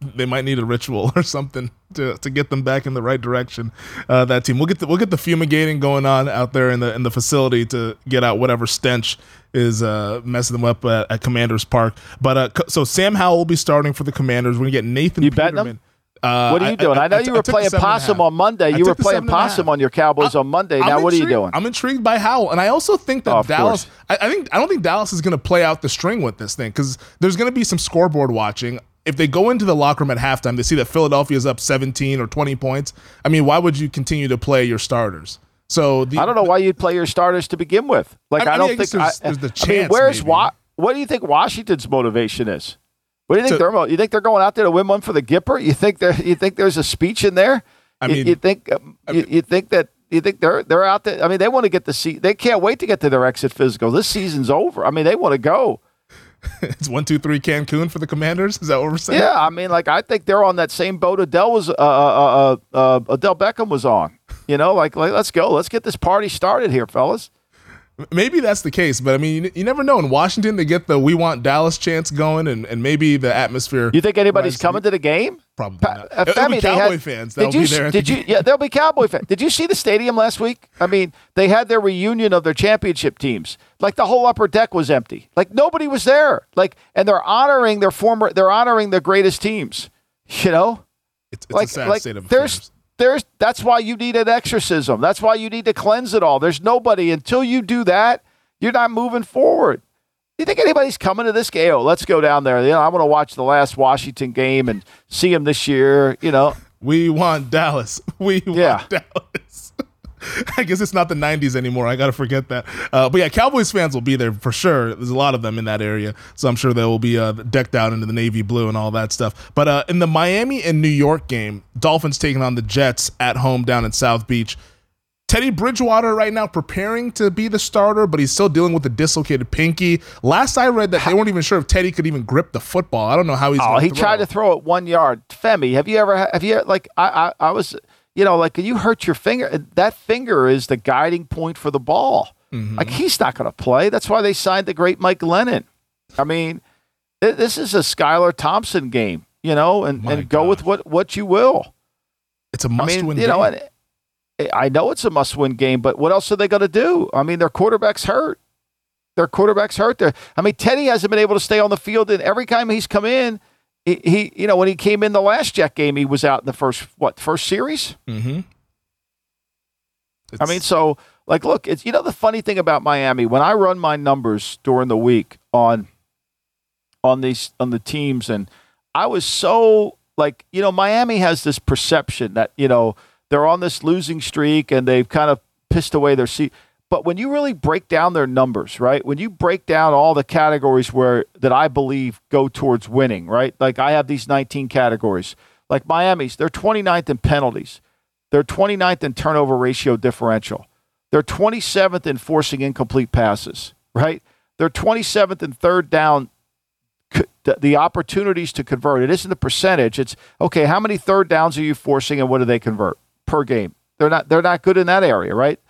They might need a ritual or something to, to get them back in the right direction. Uh, that team, we'll get the, we'll get the fumigating going on out there in the in the facility to get out whatever stench is uh, messing them up at, at Commanders Park. But uh, so Sam Howell will be starting for the Commanders. We're gonna get Nathan. You Peterman. betting them? Uh, what are you doing? I, I, I know you were playing possum on Monday. You were playing possum on your Cowboys on Monday. Now, I'm what intrigued, are you doing? I'm intrigued by Howell, and I also think that oh, Dallas. I, think I don't think Dallas is going to play out the string with this thing because there's going to be some scoreboard watching if they go into the locker room at halftime, they see that Philadelphia is up 17 or 20 points. I mean, why would you continue to play your starters? So the, I don't know why you'd play your starters to begin with. Like I, I don't think there's, there's, the chance. I mean, where's wa- what do you think Washington's motivation is? What do you think they're? You think they're going out there to win one for the Gipper? You think there? You think there's a speech in there? I mean, you, you think um, I mean, you, you think that you think they're they're out there? I mean, they want to get the seat. They can't wait to get to their exit physical. This season's over. I mean, they want to go. it's one, two, three Cancun for the Commanders. Is that what we're saying? Yeah, I mean, like I think they're on that same boat Odell was, uh, uh, uh, uh, Odell Beckham was on. You know, like, like let's go, let's get this party started here, fellas. Maybe that's the case, but I mean, you, you, never know. In Washington, they get the "We Want Dallas" chance going, and, and maybe the atmosphere. You think anybody's coming to the game? Probably not. Uh, Femi, Cowboy had, fans. Did you? There did you? Yeah, there'll be Cowboy fans. Did you see the stadium last week? I mean, they had their reunion of their championship teams. Like the whole upper deck was empty. Like nobody was there. Like, and they're honoring their former. They're honoring their greatest teams. You know, it's, it's like, a sad like state of affairs. There's that's why you need an exorcism. That's why you need to cleanse it all. There's nobody until you do that you're not moving forward. You think anybody's coming to this game? Oh, let's go down there. You know, I want to watch the last Washington game and see him this year. You know, we want Dallas. We yeah. want Dallas. I guess it's not the 90s anymore. I got to forget that. Uh, but yeah, Cowboys fans will be there for sure. There's a lot of them in that area. So I'm sure they will be uh, decked out into the navy blue and all that stuff. But uh, in the Miami and New York game, Dolphins taking on the Jets at home down in South Beach. Teddy Bridgewater right now preparing to be the starter, but he's still dealing with the dislocated pinky. Last I read that they weren't even sure if Teddy could even grip the football. I don't know how he's. Going to Oh, he throw. tried to throw it one yard. Femi, have you ever have you like I, I I was you know like you hurt your finger. That finger is the guiding point for the ball. Mm-hmm. Like he's not going to play. That's why they signed the great Mike Glennon. I mean, this is a Skylar Thompson game, you know, and, and go with what what you will. It's a must-win I mean, you game. know, and, I know it's a must win game, but what else are they going to do? I mean, their quarterback's hurt. their quarterback's hurt. There, I mean, Teddy hasn't been able to stay on the field, and every time he's come in, he, he you know when he came in the last Jet game, he was out in the first what first series. Mm-hmm. I mean, so like, look, it's you know the funny thing about Miami when I run my numbers during the week on on these on the teams, and I was so like, you know, Miami has this perception that you know they're on this losing streak and they've kind of pissed away their seat. But when you really break down their numbers, right? When you break down all the categories where that I believe go towards winning, right? Like I have these 19 categories. Like Miami's, they're 29th in penalties. They're 29th in turnover ratio differential. They're 27th in forcing incomplete passes, right? They're 27th in third down the opportunities to convert. It isn't the percentage. It's okay, how many third downs are you forcing and what do they convert per game? They're not they're not good in that area, right?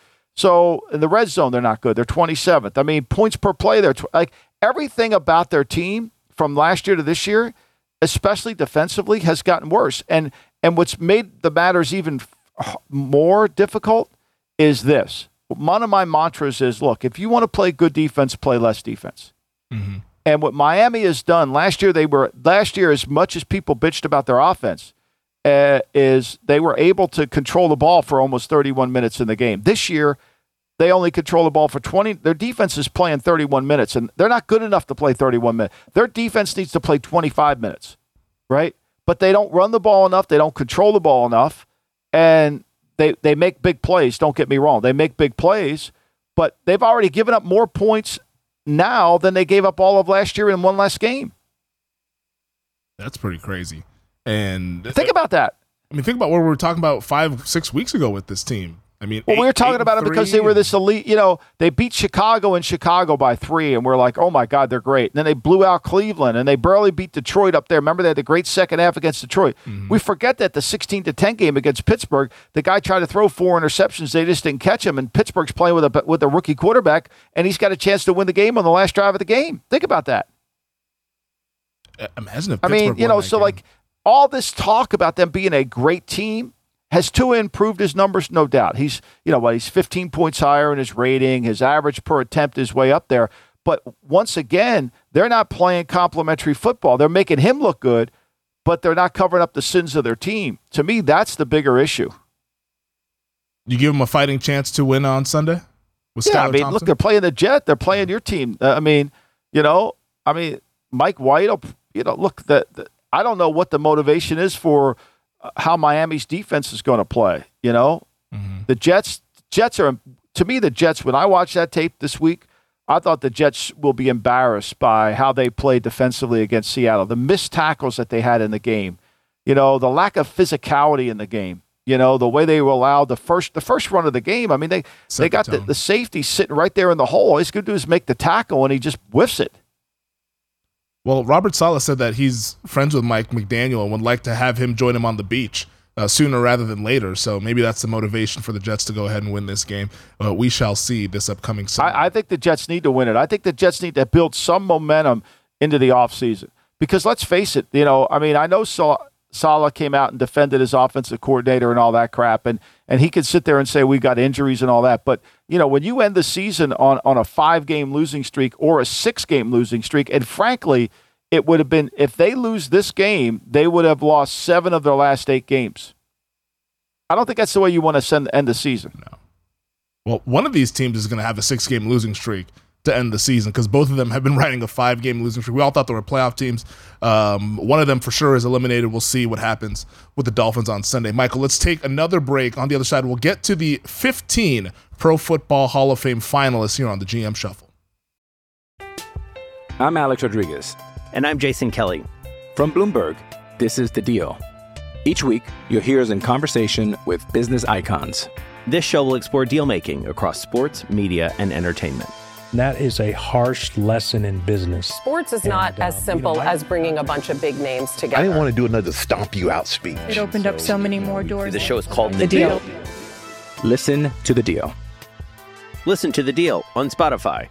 So in the red zone, they're not good. They're 27th. I mean, points per play, they're tw- like everything about their team from last year to this year, especially defensively, has gotten worse. And and what's made the matters even f- more difficult is this. One of my mantras is, look, if you want to play good defense, play less defense. Mm-hmm. And what Miami has done last year, they were last year as much as people bitched about their offense, uh, is they were able to control the ball for almost 31 minutes in the game. This year, they only control the ball for 20. Their defense is playing 31 minutes, and they're not good enough to play 31 minutes. Their defense needs to play 25 minutes, right? But they don't run the ball enough. They don't control the ball enough, and they they make big plays. Don't get me wrong; they make big plays, but they've already given up more points now than they gave up all of last year in one last game. That's pretty crazy. And think about that. I mean, think about what we were talking about five, six weeks ago with this team. I mean, well, eight, we were talking about it because they were this elite. You know, they beat Chicago in Chicago by three, and we're like, oh my God, they're great. And then they blew out Cleveland, and they barely beat Detroit up there. Remember, they had the great second half against Detroit. Mm-hmm. We forget that the 16 to 10 game against Pittsburgh, the guy tried to throw four interceptions, they just didn't catch him, and Pittsburgh's playing with a with a rookie quarterback, and he's got a chance to win the game on the last drive of the game. Think about that. Imagine if I mean, you know, so game. like all this talk about them being a great team has Tua improved his numbers? No doubt. He's, you know, what, he's 15 points higher in his rating. His average per attempt is way up there. But once again, they're not playing complementary football. They're making him look good, but they're not covering up the sins of their team. To me, that's the bigger issue. You give them a fighting chance to win on Sunday? With yeah, Skylar I mean, Thompson? look, they're playing the Jet. They're playing your team. Uh, I mean, you know, I mean, Mike White, you know, look, the, the, I don't know what the motivation is for – how Miami's defense is going to play. You know, mm-hmm. the Jets. Jets are to me the Jets. When I watched that tape this week, I thought the Jets will be embarrassed by how they played defensively against Seattle. The missed tackles that they had in the game. You know, the lack of physicality in the game. You know, the way they were allowed the first the first run of the game. I mean, they Set they got the, the, the safety sitting right there in the hole. All he's going to do is make the tackle, and he just whiffs it. Well, Robert Saleh said that he's friends with Mike McDaniel and would like to have him join him on the beach uh, sooner rather than later. So maybe that's the motivation for the Jets to go ahead and win this game. Uh, we shall see this upcoming season. I, I, think the Jets need to win it. I think the Jets need to build some momentum into the offseason. Because let's face it, you know, I mean, I know Saleh Saleh came out and defended his offensive coordinator and all that crap, and and he could sit there and say we got injuries and all that. But you know, when you end the season on on a five game losing streak or a six game losing streak, and frankly, it would have been if they lose this game, they would have lost seven of their last eight games. I don't think that's the way you want to send end the season. No. Well, one of these teams is going to have a six game losing streak to end the season because both of them have been riding a five game losing streak. We all thought they were playoff teams. Um, one of them for sure is eliminated. We'll see what happens with the Dolphins on Sunday. Michael, let's take another break. On the other side, we'll get to the 15 Pro Football Hall of Fame finalists here on the GM Shuffle. I'm Alex Rodriguez. And I'm Jason Kelly. From Bloomberg, this is The Deal. Each week, you'll hear us in conversation with business icons. This show will explore deal making across sports, media, and entertainment that is a harsh lesson in business. Sports is and, not uh, as simple you know, as bringing a bunch of big names together. I didn't want to do another stomp you out speech. It opened so, up so many more doors. The show is called The, the deal. deal. Listen to the deal. Listen to the deal on Spotify.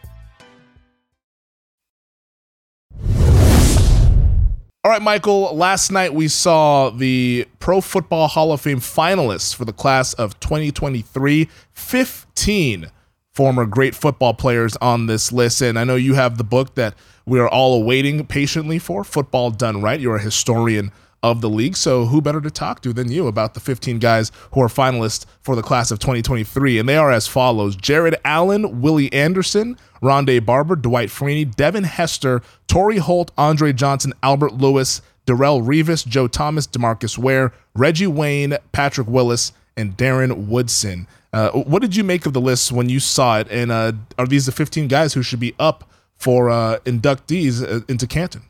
All right, Michael. Last night we saw the Pro Football Hall of Fame finalists for the class of 2023. 15 former great football players on this list. And I know you have the book that we are all awaiting patiently for Football Done Right. You're a historian of the league. So who better to talk to than you about the 15 guys who are finalists for the class of 2023? And they are as follows Jared Allen, Willie Anderson, Rondé Barber, Dwight Freeney, Devin Hester, Torry Holt, Andre Johnson, Albert Lewis, Darrelle Revis, Joe Thomas, Demarcus Ware, Reggie Wayne, Patrick Willis, and Darren Woodson. Uh, what did you make of the list when you saw it? And uh, are these the 15 guys who should be up for uh, inductees uh, into Canton?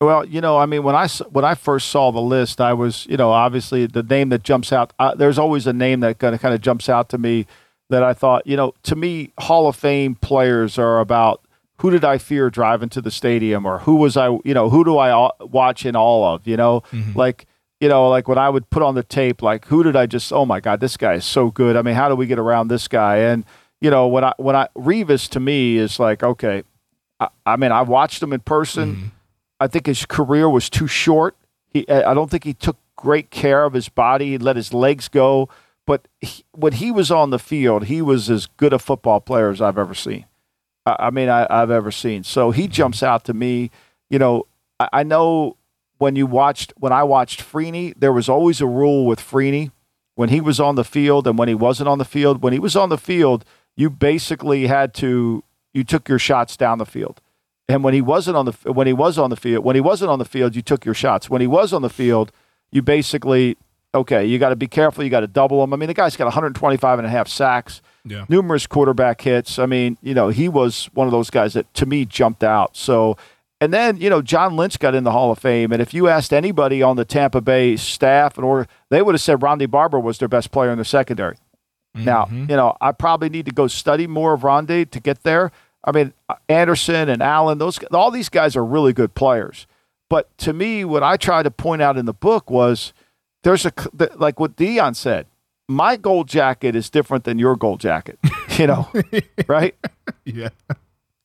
Well, you know, I mean, when I when I first saw the list, I was, you know, obviously the name that jumps out. Uh, there's always a name that kind of kind of jumps out to me that I thought, you know, to me, Hall of Fame players are about who did I fear driving to the stadium, or who was I, you know, who do I watch in all of, you know, mm-hmm. like you know, like when I would put on the tape, like who did I just? Oh my God, this guy is so good. I mean, how do we get around this guy? And you know, when I when I Revis to me is like, okay, I, I mean, I watched him in person. Mm-hmm I think his career was too short. He, I don't think he took great care of his body. He let his legs go. But he, when he was on the field, he was as good a football player as I've ever seen. I, I mean, I, have ever seen. So he jumps out to me. You know, I, I, know when you watched, when I watched Freeney, there was always a rule with Freeney when he was on the field and when he wasn't on the field. When he was on the field, you basically had to, you took your shots down the field. And when he wasn't on the when he was on the field, when he wasn't on the field, you took your shots. When he was on the field, you basically okay, you got to be careful. You got to double him. I mean, the guy's got 125 and a half sacks, yeah. numerous quarterback hits. I mean, you know, he was one of those guys that to me jumped out. So, and then you know, John Lynch got in the Hall of Fame, and if you asked anybody on the Tampa Bay staff and or they would have said Rondé Barber was their best player in the secondary. Mm-hmm. Now, you know, I probably need to go study more of Rondé to get there. I mean, Anderson and Allen, those all these guys are really good players. But to me, what I tried to point out in the book was there's a like what Deion said. My gold jacket is different than your gold jacket. You know, right? Yeah.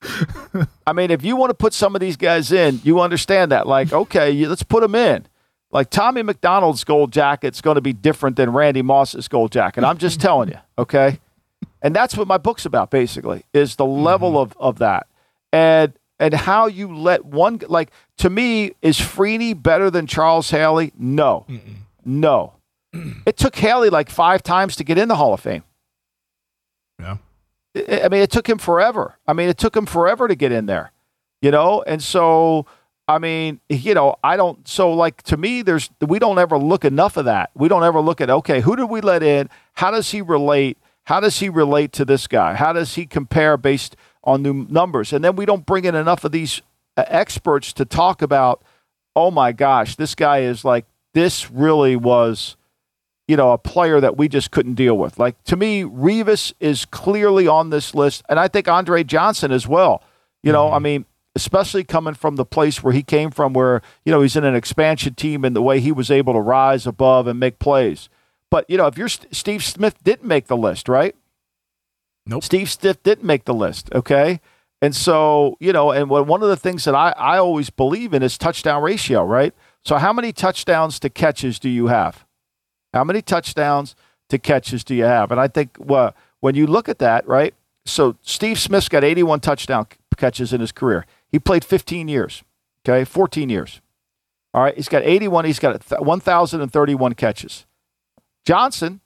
I mean, if you want to put some of these guys in, you understand that. Like, okay, let's put them in. Like Tommy McDonald's gold jacket's going to be different than Randy Moss's gold jacket. I'm just telling you, okay? and that's what my book's about basically is the level mm-hmm. of, of that and and how you let one like to me is Freeney better than Charles Haley? No, Mm-mm. no. it took Haley like five times to get in the Hall of Fame. Yeah, I mean, it took him forever. I mean, it took him forever to get in there. You know, and so I mean, you know, I don't. So, like to me, there's we don't ever look enough of that. We don't ever look at okay, who did we let in? How does he relate? How does he relate to this guy? How does he compare based on the numbers? And then we don't bring in enough of these uh, experts to talk about, oh my gosh, this guy is like, this really was, you know, a player that we just couldn't deal with. Like to me, Revis is clearly on this list, and I think Andre Johnson as well. You know, mm-hmm. I mean, especially coming from the place where he came from, where, you know, he's in an expansion team and the way he was able to rise above and make plays. But you know, if you're Steve Smith didn't make the list, right? Nope. Steve Smith didn't make the list. Okay. And so, you know, and one of the things that I, I always believe in is touchdown ratio, right? So, how many touchdowns to catches do you have? How many touchdowns to catches do you have? And I think well, when you look at that, right? So, Steve Smith's got 81 touchdown catches in his career. He played 15 years, okay, 14 years. All right, he's got 81. He's got 1,031 catches. Johnson,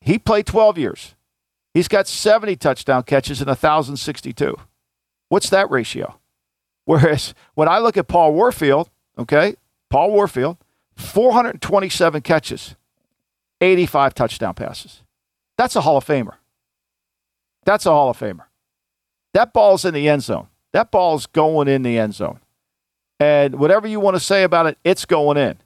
he played 12 years. He's got 70 touchdown catches and 1,062. What's that ratio? Whereas when I look at Paul Warfield, okay, Paul Warfield, 427 catches, 85 touchdown passes. That's a Hall of Famer. That's a Hall of Famer. That ball's in the end zone. That ball's going in the end zone. And whatever you want to say about it, it's going in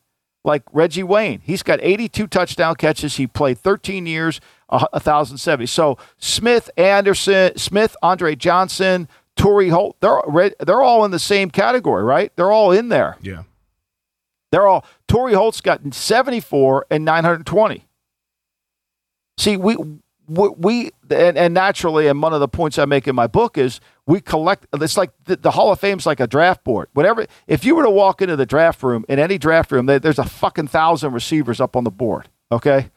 like Reggie Wayne. He's got 82 touchdown catches. He played 13 years, 1,070. So Smith, Anderson, Smith, Andre Johnson, Torry Holt, they're, they're all in the same category, right? They're all in there. Yeah. They're all, Torry Holt's got 74 and 920. See, we, we and, and, naturally, and one of the points I make in my book is we collect. It's like the, the, Hall of Fame's like a draft board. Whatever, if you were to walk into the draft room in any draft room, there's a fucking thousand receivers up on the board. Okay,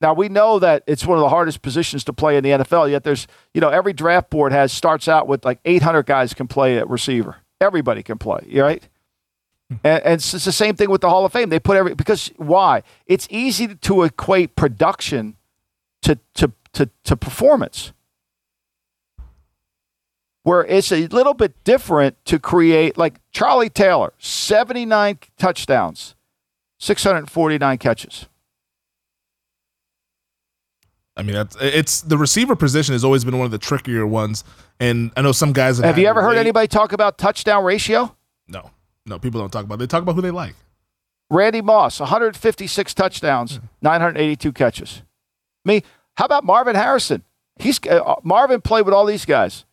Now we know that it's one of the hardest positions to play in the NFL. Yet there's, you know, every draft board has starts out with like 800 guys can play at receiver. Everybody can play, right? And, and it's the same thing with the Hall of Fame. They put every because why? It's easy to equate production to to to, to performance. Where it's a little bit different to create like Charlie Taylor, 79 touchdowns, 649 catches. I mean, that's, it's the receiver position has always been one of the trickier ones, and I know some guys have. Have you ever heard anybody talk about touchdown ratio? No, no, people don't talk about. It. They talk about who they like. Randy Moss, 156 touchdowns, 982 catches. I mean, how about Marvin Harrison? He's uh, Marvin played with all these guys.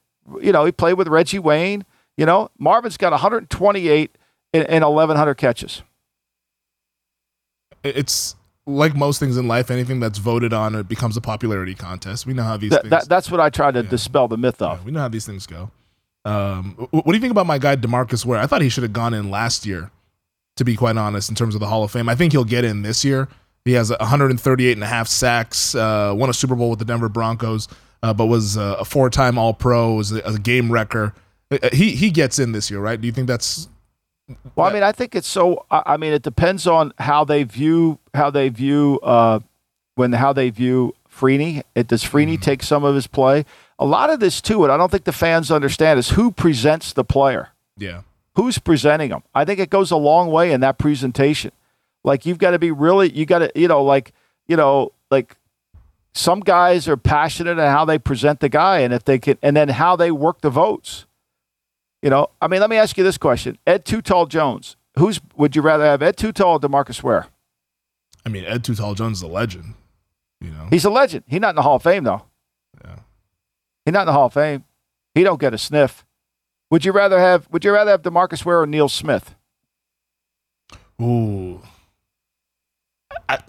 You know, he played with Reggie Wayne. You know, Marvin's got 128 and 1,100 catches. It's like most things in life, anything that's voted on it becomes a popularity contest. We know how these Th- things. That, that's what I try to yeah. dispel the myth of. Yeah, we know how these things go. Um, what do you think about my guy Demarcus Ware? I thought he should have gone in last year. To be quite honest, in terms of the Hall of Fame, I think he'll get in this year. He has 138 and a half sacks. Uh, won a Super Bowl with the Denver Broncos, uh, but was uh, a four-time All-Pro. Was a, a game wrecker. Uh, he he gets in this year, right? Do you think that's well, I mean, I think it's so. I mean, it depends on how they view how they view uh, when how they view Freeney. It does Freeney mm-hmm. take some of his play? A lot of this too, and I don't think the fans understand is who presents the player. Yeah, who's presenting them? I think it goes a long way in that presentation. Like you've got to be really, you got to, you know, like you know, like some guys are passionate in how they present the guy, and if they can, and then how they work the votes. You know, I mean, let me ask you this question: Ed Tall Jones, who's would you rather have, Ed Tall or Demarcus Ware? I mean, Ed Tall Jones is a legend. You know, he's a legend. He's not in the Hall of Fame though. He's not in the Hall of Fame. He don't get a sniff. Would you rather have? Would you rather have Demarcus Ware or Neil Smith? Ooh, I,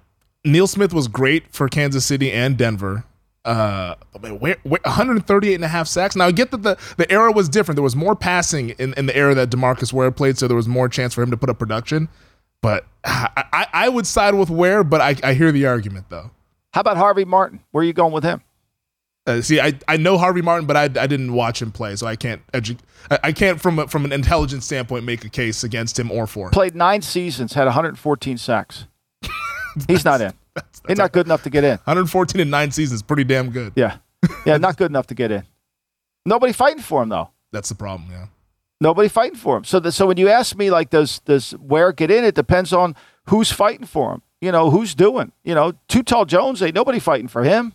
Neil Smith was great for Kansas City and Denver uh, where, where, 138 and a half sacks. Now I get that the, the era was different. There was more passing in, in the era that Demarcus Ware played, so there was more chance for him to put up production. But I, I, I would side with Ware, but I, I hear the argument though. How about Harvey Martin? Where are you going with him? Uh, see, I, I know Harvey Martin, but I, I didn't watch him play, so I can't edu- I can't from a, from an intelligence standpoint make a case against him or for him. Played nine seasons, had 114 sacks. He's not in. That's, that's not good enough to get in. 114 in nine seasons, pretty damn good. Yeah, yeah, not good enough to get in. Nobody fighting for him though. That's the problem. Yeah. Nobody fighting for him. So, the, so when you ask me like, does does Ware get in? It depends on who's fighting for him. You know, who's doing. You know, Too Tall Jones ain't nobody fighting for him.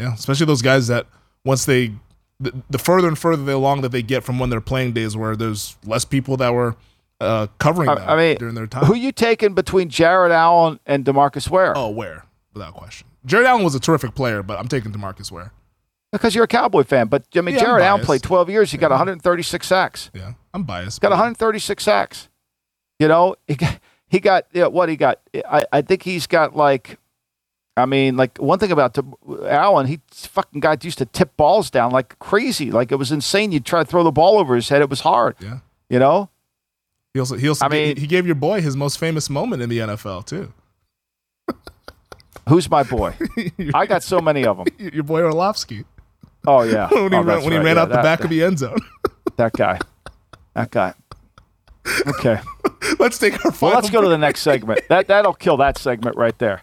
Yeah, especially those guys that once they the, the further and further they along that they get from when they're playing days, where there's less people that were uh, covering them I mean, during their time. Who you taking between Jared Allen and Demarcus Ware? Oh, Ware, without question. Jared Allen was a terrific player, but I'm taking Demarcus Ware. Because you're a Cowboy fan, but I mean, yeah, Jared Allen played 12 years. He yeah. got 136 sacks. Yeah, I'm biased. Got 136 sacks. You know, he got, he got you know, what he got. I, I think he's got like, I mean, like one thing about Allen, he fucking guy used to tip balls down like crazy. Like it was insane. You'd try to throw the ball over his head. It was hard. Yeah. You know, he also he also I mean, he gave your boy his most famous moment in the NFL too. Who's my boy? I got so many of them. Your boy Orlovsky. Oh yeah, when he oh, ran, when he ran yeah, out that, the back that, of the end zone. that guy. That guy. Okay. let's take our. Well, let's go to the next segment. That that'll kill that segment right there.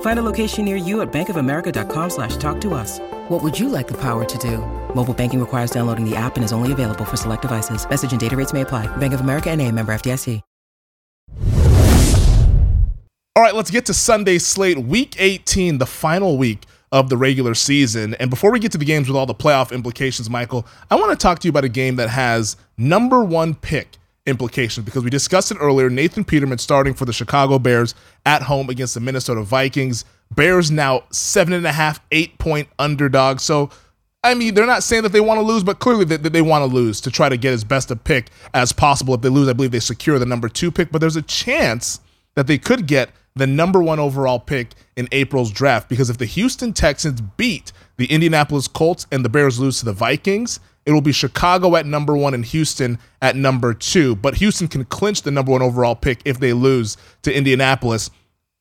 Find a location near you at bankofamerica.com slash talk to us. What would you like the power to do? Mobile banking requires downloading the app and is only available for select devices. Message and data rates may apply. Bank of America and a member FDIC. All right, let's get to Sunday slate. Week 18, the final week of the regular season. And before we get to the games with all the playoff implications, Michael, I want to talk to you about a game that has number one pick implications because we discussed it earlier. Nathan Peterman starting for the Chicago Bears at home against the Minnesota Vikings. Bears now seven and a half, eight point underdog. So I mean, they're not saying that they want to lose, but clearly that, that they want to lose to try to get as best a pick as possible. If they lose, I believe they secure the number two pick, but there's a chance that they could get the number one overall pick in April's draft because if the Houston Texans beat the Indianapolis Colts and the Bears lose to the Vikings, it will be Chicago at number one and Houston at number two. But Houston can clinch the number one overall pick if they lose to Indianapolis.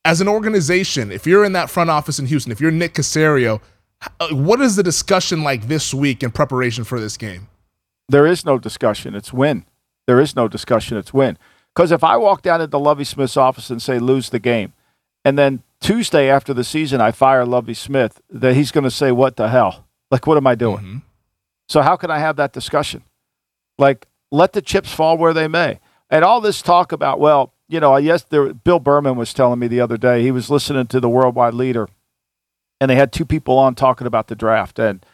As an organization, if you're in that front office in Houston, if you're Nick Caserio, uh, what is the discussion like this week in preparation for this game? There is no discussion. It's win. There is no discussion. It's win. Because if I walk down into Lovie Smith's office and say lose the game, and then Tuesday after the season I fire Lovie Smith, that he's going to say what the hell? Like what am I doing? Mm-hmm. So how can I have that discussion? Like let the chips fall where they may. And all this talk about well, you know, I yes, there, Bill Berman was telling me the other day he was listening to the Worldwide Leader and they had two people on talking about the draft. And,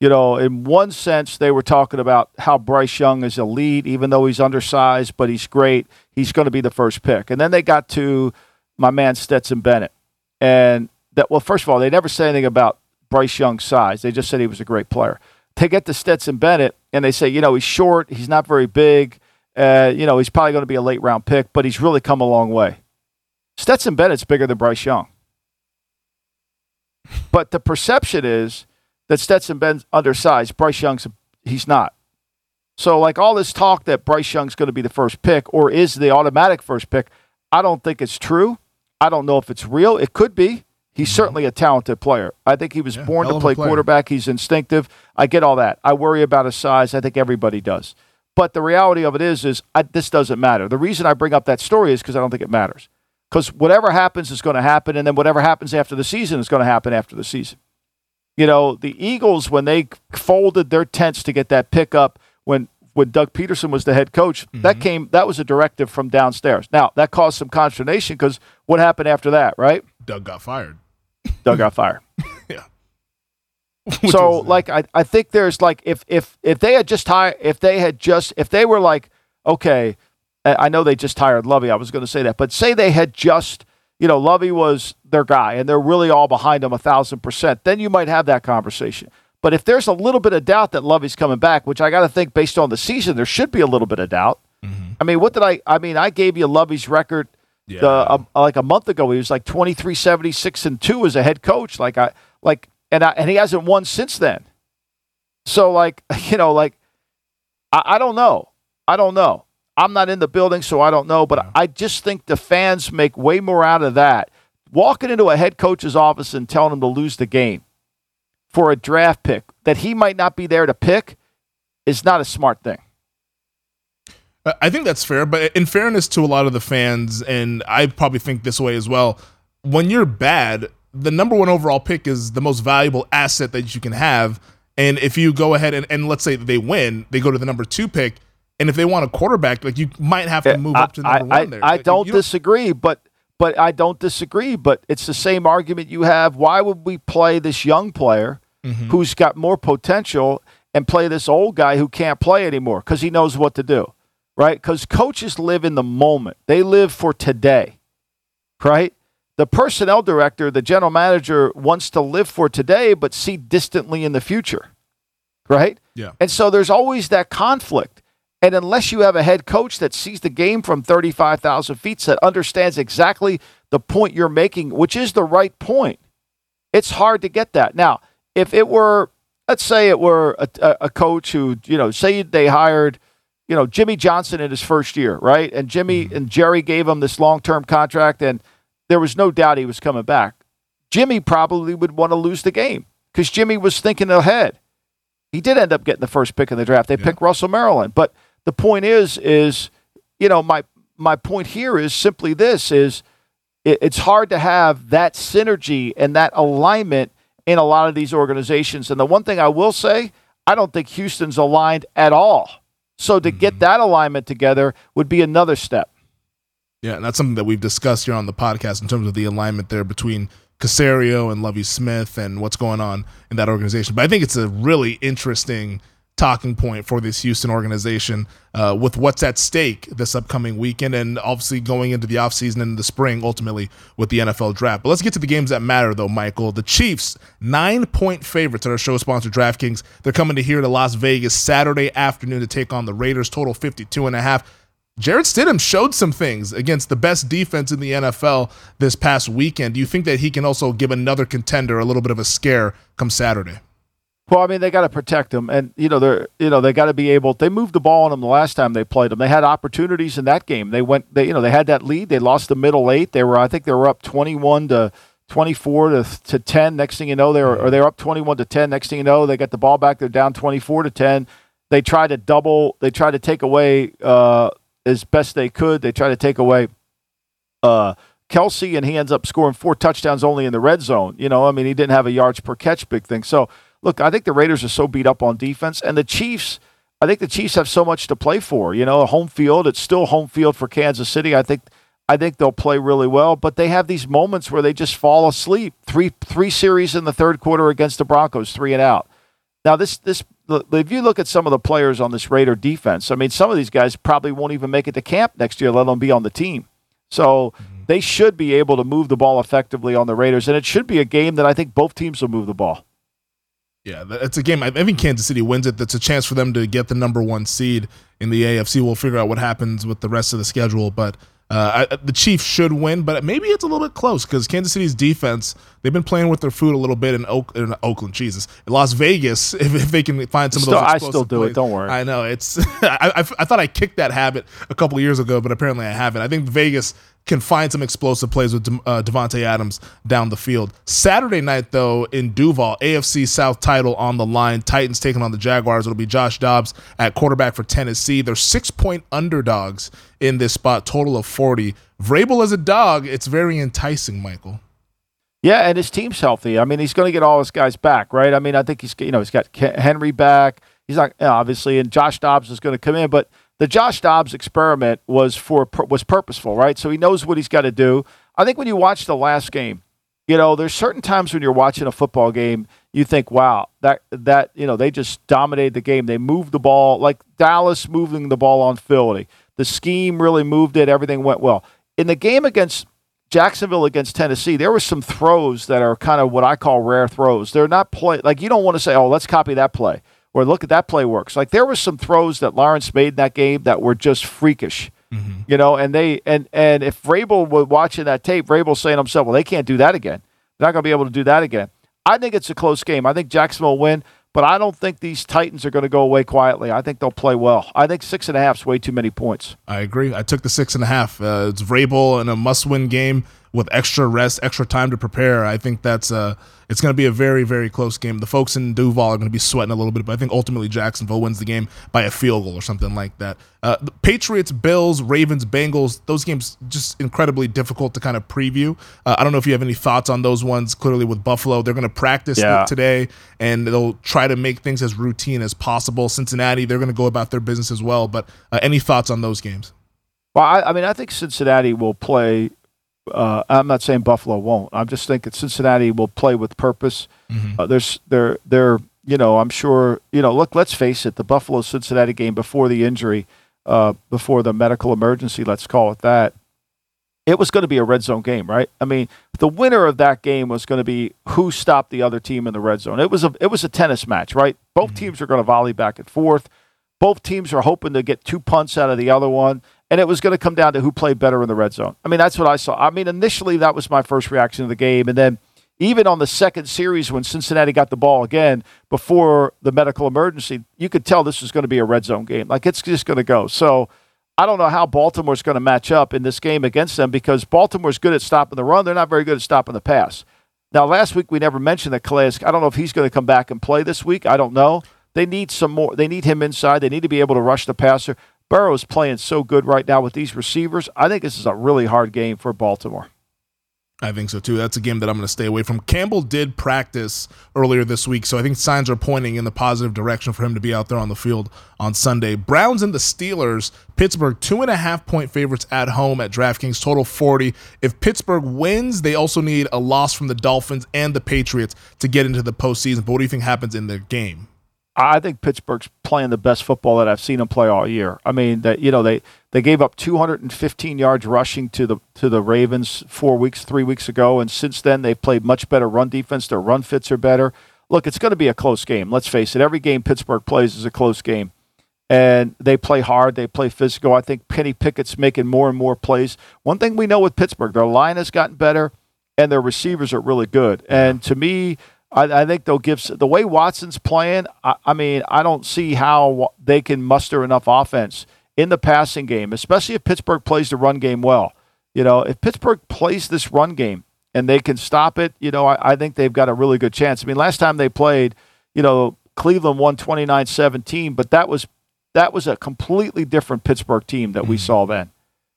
you know, in one sense, they were talking about how Bryce Young is elite, even though he's undersized, but he's great. He's going to be the first pick. And then they got to my man Stetson Bennett. And that, well, first of all, they never said anything about Bryce Young's size. They just said he was a great player. They get to Stetson Bennett and they say, you know, he's short, he's not very big. Uh, you know, he's probably going to be a late round pick, but he's really come a long way. Stetson Bennett's bigger than Bryce Young. But the perception is that Stetson Bennett's undersized. Bryce Young's he's not. So like all this talk that Bryce Young's going to be the first pick or is the automatic first pick, I don't think it's true. I don't know if it's real. It could be. He's certainly a talented player. I think he was yeah, born to play quarterback. He's instinctive. I get all that. I worry about his size. I think everybody does. But the reality of it is, is I, this doesn't matter. The reason I bring up that story is because I don't think it matters because whatever happens is going to happen, and then whatever happens after the season is going to happen after the season. You know, the Eagles when they folded their tents to get that pickup when when Doug Pederson was the head coach, mm-hmm. that came that was a directive from downstairs. Now that caused some consternation because what happened after that, right? Doug got fired. Doug got fired. yeah. so like I, I think there's like if if if they had just hired if they had just if they were like okay I know they just hired Lovie I was going to say that, but say they had just, you know, Lovie was their guy and they're really all behind him a thousand percent. Then you might have that conversation. But if there's a little bit of doubt that Lovie's coming back, which I got to think based on the season, there should be a little bit of doubt. Mm-hmm. I mean, what did I? I mean, I gave you Lovie's record yeah. the, uh, like a month ago. He was like 23, 76 and two as a head coach. Like I like, and I, and he hasn't won since then. So like, you know, like I, I don't know. I don't know. I'm not in the building, so I don't know, but I just think the fans make way more out of that. Walking into a head coach's office and telling him to lose the game for a draft pick that he might not be there to pick is not a smart thing. I think that's fair, but in fairness to a lot of the fans, and I probably think this way as well, when you're bad, the number one overall pick is the most valuable asset that you can have. And if you go ahead and, and let's say they win, they go to the number two pick and if they want a quarterback, like you might have to move up to number I, one there. I, I don't, don't disagree, but but I don't disagree. But it's the same argument you have. Why would we play this young player mm-hmm. who's got more potential and play this old guy who can't play anymore because he knows what to do, right? Because coaches live in the moment. They live for today, right? The personnel director, the general manager, wants to live for today but see distantly in the future, right? Yeah. And so there's always that conflict. And unless you have a head coach that sees the game from 35,000 feet, that understands exactly the point you're making, which is the right point, it's hard to get that. Now, if it were, let's say it were a, a coach who, you know, say they hired, you know, Jimmy Johnson in his first year, right? And Jimmy mm-hmm. and Jerry gave him this long term contract, and there was no doubt he was coming back. Jimmy probably would want to lose the game because Jimmy was thinking ahead. He did end up getting the first pick in the draft. They yeah. picked Russell Maryland, but the point is, is you know, my my point here is simply this: is it, it's hard to have that synergy and that alignment in a lot of these organizations. And the one thing I will say, I don't think Houston's aligned at all. So to get mm-hmm. that alignment together would be another step. Yeah, and that's something that we've discussed here on the podcast in terms of the alignment there between Caserio and Lovie Smith and what's going on in that organization. But I think it's a really interesting talking point for this Houston organization uh, with what's at stake this upcoming weekend and obviously going into the offseason and the spring ultimately with the NFL draft. But let's get to the games that matter though, Michael. The Chiefs, nine point favorites at our show sponsor DraftKings. They're coming to here to Las Vegas Saturday afternoon to take on the Raiders, total 52 and a half. Jarrett Stidham showed some things against the best defense in the NFL this past weekend. Do you think that he can also give another contender a little bit of a scare come Saturday? Well, I mean, they got to protect them, and you know they're you know they got to be able. They moved the ball on them the last time they played them. They had opportunities in that game. They went, they you know they had that lead. They lost the middle eight. They were, I think, they were up twenty-one to twenty-four to to ten. Next thing you know, they were or they were up twenty-one to ten. Next thing you know, they got the ball back. They're down twenty-four to ten. They tried to double. They tried to take away uh, as best they could. They tried to take away. Uh, Kelce and he ends up scoring four touchdowns only in the red zone. You know, I mean, he didn't have a yards per catch big thing. So look, I think the Raiders are so beat up on defense, and the Chiefs. I think the Chiefs have so much to play for. You know, home field. It's still home field for Kansas City. I think. I think they'll play really well, but they have these moments where they just fall asleep. Three three series in the third quarter against the Broncos, three and out. Now this this if you look at some of the players on this Raider defense, I mean, some of these guys probably won't even make it to camp next year, let alone be on the team. So mm-hmm. they should be able to move the ball effectively on the Raiders, and it should be a game that I think both teams will move the ball. Yeah, it's a game. I think Kansas City wins it. That's a chance for them to get the number one seed in the AFC. We'll figure out what happens with the rest of the schedule, but uh, I, the Chiefs should win, but maybe it's a little bit close because Kansas City's defense they've been playing with their food a little bit in, Oak, in Oakland, Jesus, in Las Vegas. If, if, they can find some still, of those, I still do plays. it. Don't worry. I know it's. I, I, I, thought I kicked that habit a couple years ago, but apparently I haven't. I think Vegas can find some explosive plays with De, uh, Davante Adams down the field. Saturday night though in Duval, AFC South title on the line. Titans taking on the Jaguars. It'll be Josh Dobbs at quarterback for Tennessee. They're six point underdogs in this spot, total of forty. Vrabel as a dog, it's very enticing, Michael. Yeah, and his team's healthy. I mean, he's going to get all his guys back, right? I mean, I think he's you know he's got Henry back. He's not obviously, and Josh Dobbs is going to come in, but the Josh Dobbs experiment was for was purposeful, right? So he knows what he's got to do. I think when you watch the last game, you know, there's certain times when you're watching a football game, you think, wow, that that you know they just dominated the game. They moved the ball like Dallas moving the ball on Philly. The scheme really moved it. Everything went well in the game against Jacksonville against Tennessee, there were some throws that are kind of what I call rare throws. They're not play like you don't want to say, "Oh, let's copy that play," or "Look at that play works." Like there were some throws that Lawrence made in that game that were just freakish, mm-hmm. you know. And they and and if Vrabel were watching that tape, Vrabel saying to himself, "Well, they can't do that again. They're not going to be able to do that again." I think it's a close game. I think Jacksonville will win. But I don't think these Titans are going to go away quietly. I think they'll play well. I think six and a half is way too many points. I agree. I took the six and a half. Uh, it's Vrabel in a must-win game with extra rest, extra time to prepare. I think that's uh, it's going to be a very, very close game. The folks in Duval are going to be sweating a little bit, but I think ultimately Jacksonville wins the game by a field goal or something like that. Uh, the Patriots, Bills, Ravens, Bengals, those games just incredibly difficult to kind of preview. Uh, I don't know if you have any thoughts on those ones. Clearly, with Buffalo, they're going to practice yeah. today and they'll try to make things as routine as possible. Cincinnati, they're going to go about their business as well. But uh, any thoughts on those games? Well, I, I mean, I think Cincinnati will play uh, I'm not saying Buffalo won't. I'm just thinking Cincinnati will play with purpose. Mm-hmm. Uh, there's they're they're you know I'm sure you know look let's face it the Buffalo Cincinnati game before the injury uh, before the medical emergency let's call it that it was going to be a red zone game right I mean the winner of that game was going to be who stopped the other team in the red zone it was a it was a tennis match right both mm-hmm. teams are going to volley back and forth both teams are hoping to get two punts out of the other one and it was going to come down to who played better in the red zone. I mean, that's what I saw. I mean, initially that was my first reaction to the game, and then even on the second series when Cincinnati got the ball again before the medical emergency, you could tell this was going to be a red zone game. Like it's just going to go. So I don't know how Baltimore's going to match up in this game against them because Baltimore's good at stopping the run. They're not very good at stopping the pass. Now, last week we never mentioned that Calais. I don't know if he's going to come back and play this week. I don't know. They need some more. They need him inside. They need to be able to rush the passer. Burrow's playing so good right now with these receivers. I think this is a really hard game for Baltimore. I think so too. That's a game that I'm going to stay away from. Campbell did practice earlier this week, so I think signs are pointing in the positive direction for him to be out there on the field on Sunday. Browns and the Steelers, Pittsburgh, two and a half point favorites at home at DraftKings, total 40. If Pittsburgh wins, they also need a loss from the Dolphins and the Patriots to get into the postseason. But what do you think happens in their game? I think Pittsburgh's playing the best football that I've seen them play all year. I mean, that you know they they gave up 215 yards rushing to the to the Ravens four weeks, three weeks ago, and since then they've played much better run defense. Their run fits are better. Look, it's going to be a close game. Let's face it. Every game Pittsburgh plays is a close game, and they play hard. They play physical. I think Kenny Pickett's making more and more plays. One thing we know with Pittsburgh, their line has gotten better, and their receivers are really good. And to me. I, I, think they'll give the way Watson's playing. I, I, mean, I don't see how they can muster enough offense in the passing game, especially if Pittsburgh plays the run game well. You know, if Pittsburgh plays this run game and they can stop it, you know, I, I think they've got a really good chance. I mean, last time they played, you know, Cleveland won 29-17, but that was that was a completely different Pittsburgh team that we mm-hmm. saw then.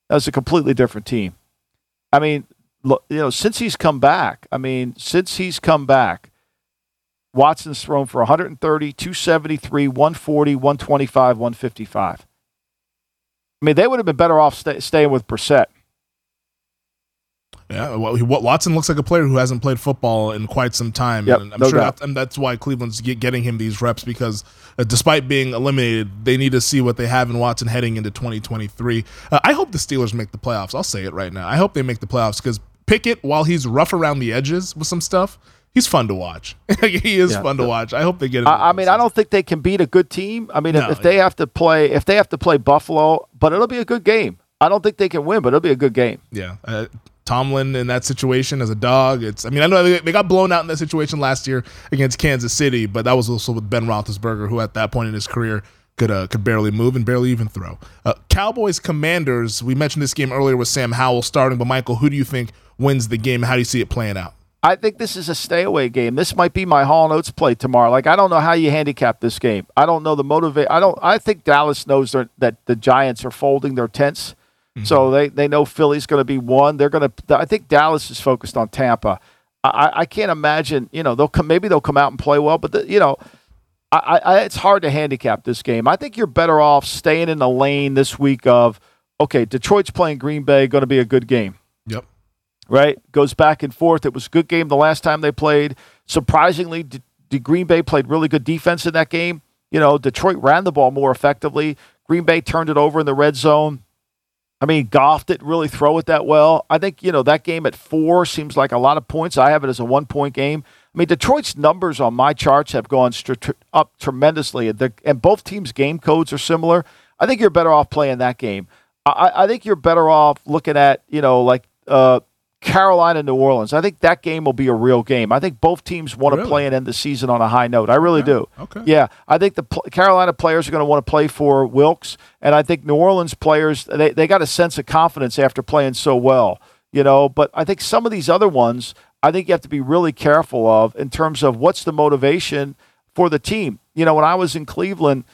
That was a completely different team. I mean, you know, since he's come back, I mean, since he's come back, Watson's thrown for 130, 273, 140, 125, 155. I mean, they would have been better off stay, staying with Brissett. Yeah, well, Watson looks like a player who hasn't played football in quite some time, yep, and I'm no sure that's, and that's why Cleveland's get, getting him these reps because, uh, despite being eliminated, they need to see what they have in Watson heading into 2023. Uh, I hope the Steelers make the playoffs. I'll say it right now. I hope they make the playoffs because Pickett, while he's rough around the edges with some stuff, he's fun to watch. he is yeah, fun to watch. I hope they get. I, I mean, I don't think they can beat a good team. I mean, no, if, if they have to play, if they have to play Buffalo, but it'll be a good game. I don't think they can win, but it'll be a good game. Yeah. Uh, Tomlin in that situation as a dog. It's. I mean, I know they, they got blown out in that situation last year against Kansas City, but that was also with Ben Roethlisberger, who at that point in his career could uh, could barely move and barely even throw. Uh, Cowboys Commanders. We mentioned this game earlier with Sam Howell starting, but Michael, who do you think wins the game? How do you see it playing out? I think this is a stay away game. This might be my Hall and Oates play tomorrow. Like I don't know how you handicap this game. I don't know the motivate. I don't. I think Dallas knows that the Giants are folding their tents, mm-hmm. so they they know Philly's going to be one. They're going to. I think Dallas is focused on Tampa. I, I can't imagine. You know they'll come. Maybe they'll come out and play well, but the, you know. I, I, it's hard to handicap this game. I think you're better off staying in the lane this week of, okay, Detroit's playing Green Bay, going to be a good game right? Goes back and forth. It was a good game the last time they played. Surprisingly, D- D- Green Bay played really good defense in that game. You know, Detroit ran the ball more effectively. Green Bay turned it over in the red zone. I mean, Goff didn't really throw it that well. I think, you know, that game at four seems like a lot of points. I have it as a one point game. I mean, Detroit's numbers on my charts have gone up tremendously, and both teams' game codes are similar. I think you're better off playing that game. I, I think you're better off looking at, you know, like uh, Carolina, New Orleans. I think that game will be a real game. I think both teams want really? to play and end the season on a high note. I really okay. do. Okay. Yeah, I think the pl- Carolina players are going to want to play for Wilks, and I think New Orleans players they they got a sense of confidence after playing so well. You know, but I think some of these other ones, I think you have to be really careful of in terms of what's the motivation for the team. You know, when I was in Cleveland,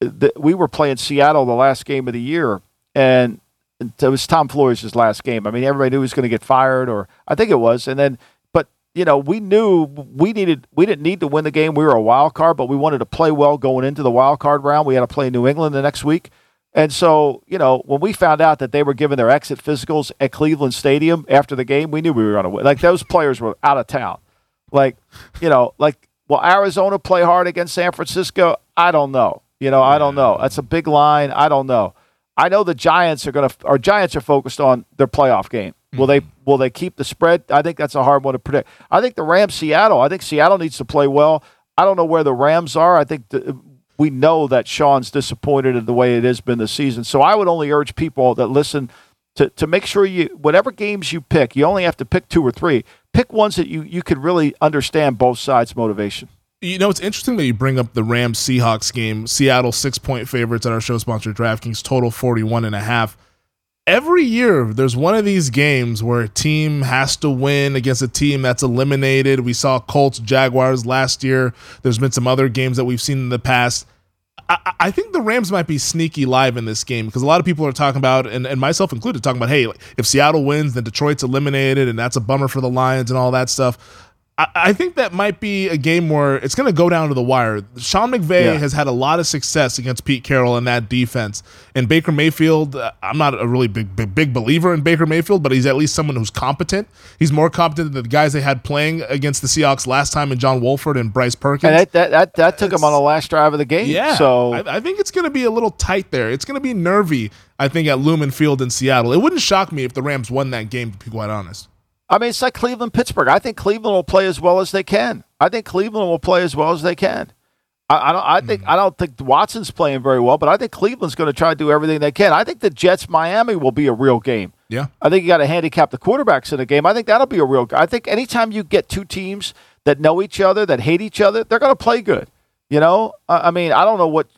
the, we were playing Seattle the last game of the year, and it was Tom Flores' last game. I mean, everybody knew he was going to get fired, or I think it was. And then, but you know, we knew we needed we didn't need to win the game. We were a wild card, but we wanted to play well going into the wild card round. We had to play New England the next week. And so, you know, when we found out that they were giving their exit physicals at Cleveland Stadium after the game, we knew we were going to win. Like those players were out of town. Like, you know, like will Arizona play hard against San Francisco? I don't know. You know, I don't know. That's a big line. I don't know. I know the Giants are going to. Our Giants are focused on their playoff game. Will they mm-hmm. will they keep the spread? I think that's a hard one to predict. I think the Rams Seattle. I think Seattle needs to play well. I don't know where the Rams are. I think the, we know that Sean's disappointed in the way it has been this season. So I would only urge people that listen to to make sure you whatever games you pick, you only have to pick two or three. Pick ones that you you could really understand both sides' motivation. You know, it's interesting that you bring up the Rams Seahawks game. Seattle six point favorites at our show sponsor DraftKings, total 41 and a half. Every year, there's one of these games where a team has to win against a team that's eliminated. We saw Colts Jaguars last year. There's been some other games that we've seen in the past. I, I think the Rams might be sneaky live in this game because a lot of people are talking about, and, and myself included, talking about, hey, if Seattle wins, then Detroit's eliminated, and that's a bummer for the Lions and all that stuff. I, think that might be a game where it's going to go down to the wire. Sean McVay yeah. has had a lot of success against Pete Carroll in that defense. And Baker Mayfield, uh, I'm not a really big, big, big believer in Baker Mayfield, but he's at least someone who's competent. He's more competent than the guys they had playing against the Seahawks last time in John Wolford and Bryce Perkins. And that, that, that, that took him on the last drive of the game. Yeah. So I, I think it's going to be a little tight there. It's going to be nervy, I think, at Lumen Field in Seattle. It wouldn't shock me if the Rams won that game, to be quite honest. I mean, it's like Cleveland, Pittsburgh. I think Cleveland will play as well as they can. I think Cleveland will play as well as they can. I, I don't. I think. Mm. I don't think Watson's playing very well, but I think Cleveland's going to try to do everything they can. I think the Jets Miami will be a real game. Yeah. I think you got to handicap the quarterbacks in the game. I think that'll be a real. I think anytime you get two teams that know each other, that hate each other, they're going to play good. You know. I mean, I don't know what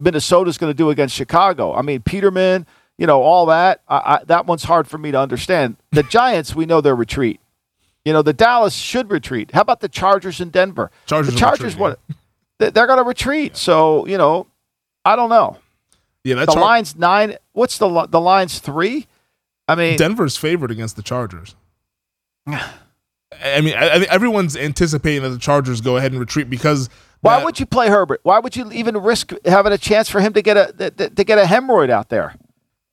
Minnesota's going to do against Chicago. I mean, Peterman you know, all that. I, I, that one's hard for me to understand. The Giants, we know their retreat. You know, the Dallas should retreat. How about the Chargers in Denver? Chargers the Chargers, retreat, what? Yeah. They're going to retreat. So you know, I don't know. Yeah, that's the hard. line's nine. What's the the line's three? I mean, Denver's favored against the Chargers. I mean, I, everyone's anticipating that the Chargers go ahead and retreat because. Why would you play Herbert? Why would you even risk having a chance for him to get a to get a hemorrhoid out there?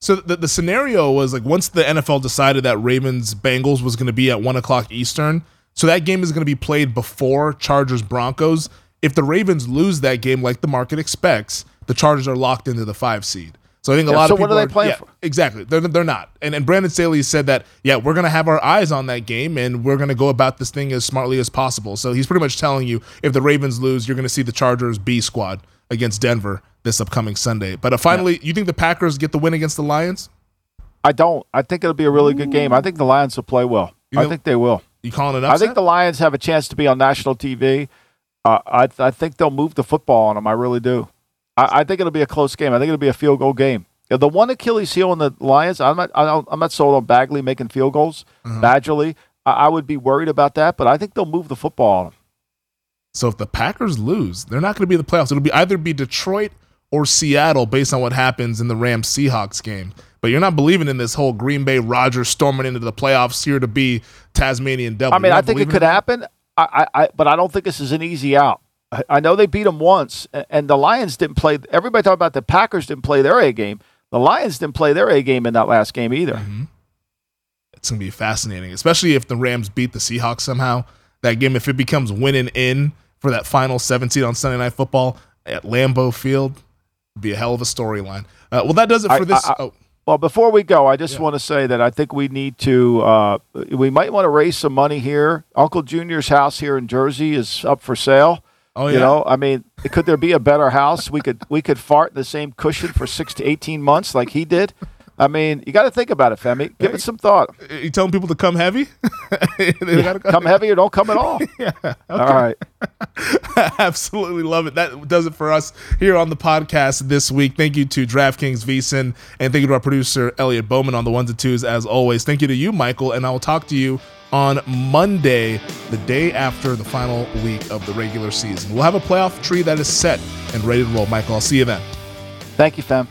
So the, the scenario was like once the NFL decided that Ravens Bengals was going to be at one o'clock Eastern, so that game is going to be played before Chargers Broncos. If the Ravens lose that game, like the market expects, the Chargers are locked into the five seed. So I think a yeah, lot so of people. So what are they playing yeah, for? Exactly, they're they're not. And and Brandon Staley said that yeah, we're gonna have our eyes on that game and we're gonna go about this thing as smartly as possible. So he's pretty much telling you if the Ravens lose, you're gonna see the Chargers B squad against Denver this upcoming Sunday. But uh, finally, yeah. you think the Packers get the win against the Lions? I don't. I think it'll be a really good game. I think the Lions will play well. You I think they will. You calling it upset? I think the Lions have a chance to be on national TV. Uh, I I think they'll move the football on them. I really do. I, I, think it'll be a close game. I think it'll be a field goal game. The one Achilles heel in the Lions, I'm not. I'm not sold on Badgley making field goals. Uh-huh. Badgley, I, I would be worried about that, but I think they'll move the football on them. So if the Packers lose, they're not going to be in the playoffs. It'll be either be Detroit or Seattle based on what happens in the Rams Seahawks game. But you're not believing in this whole Green Bay Rodgers storming into the playoffs here to be Tasmanian devil. I mean, I think it could happen. I, I, but I don't think this is an easy out. I, I know they beat them once, and the Lions didn't play. Everybody talked about the Packers didn't play their A game. The Lions didn't play their A game in that last game either. Mm-hmm. It's going to be fascinating, especially if the Rams beat the Seahawks somehow. That game, if it becomes winning in for that final seven seed on Sunday Night Football at Lambeau Field, be a hell of a storyline. Uh, well, that does it for I, this. I, oh. Well, before we go, I just yeah. want to say that I think we need to, uh, we might want to raise some money here. Uncle Junior's house here in Jersey is up for sale. Oh, yeah. You know, I mean, could there be a better house? We could we could fart in the same cushion for six to eighteen months like he did. I mean, you got to think about it, Femi. Give it some thought. Eh, you telling people to come heavy? yeah, come heavy or don't come at all. yeah. Okay. All right. Absolutely love it. That does it for us here on the podcast this week. Thank you to DraftKings VSIN and thank you to our producer Elliot Bowman on the ones and twos as always. Thank you to you, Michael, and I will talk to you on Monday, the day after the final week of the regular season. We'll have a playoff tree that is set and ready to roll. Michael, I'll see you then. Thank you, fam.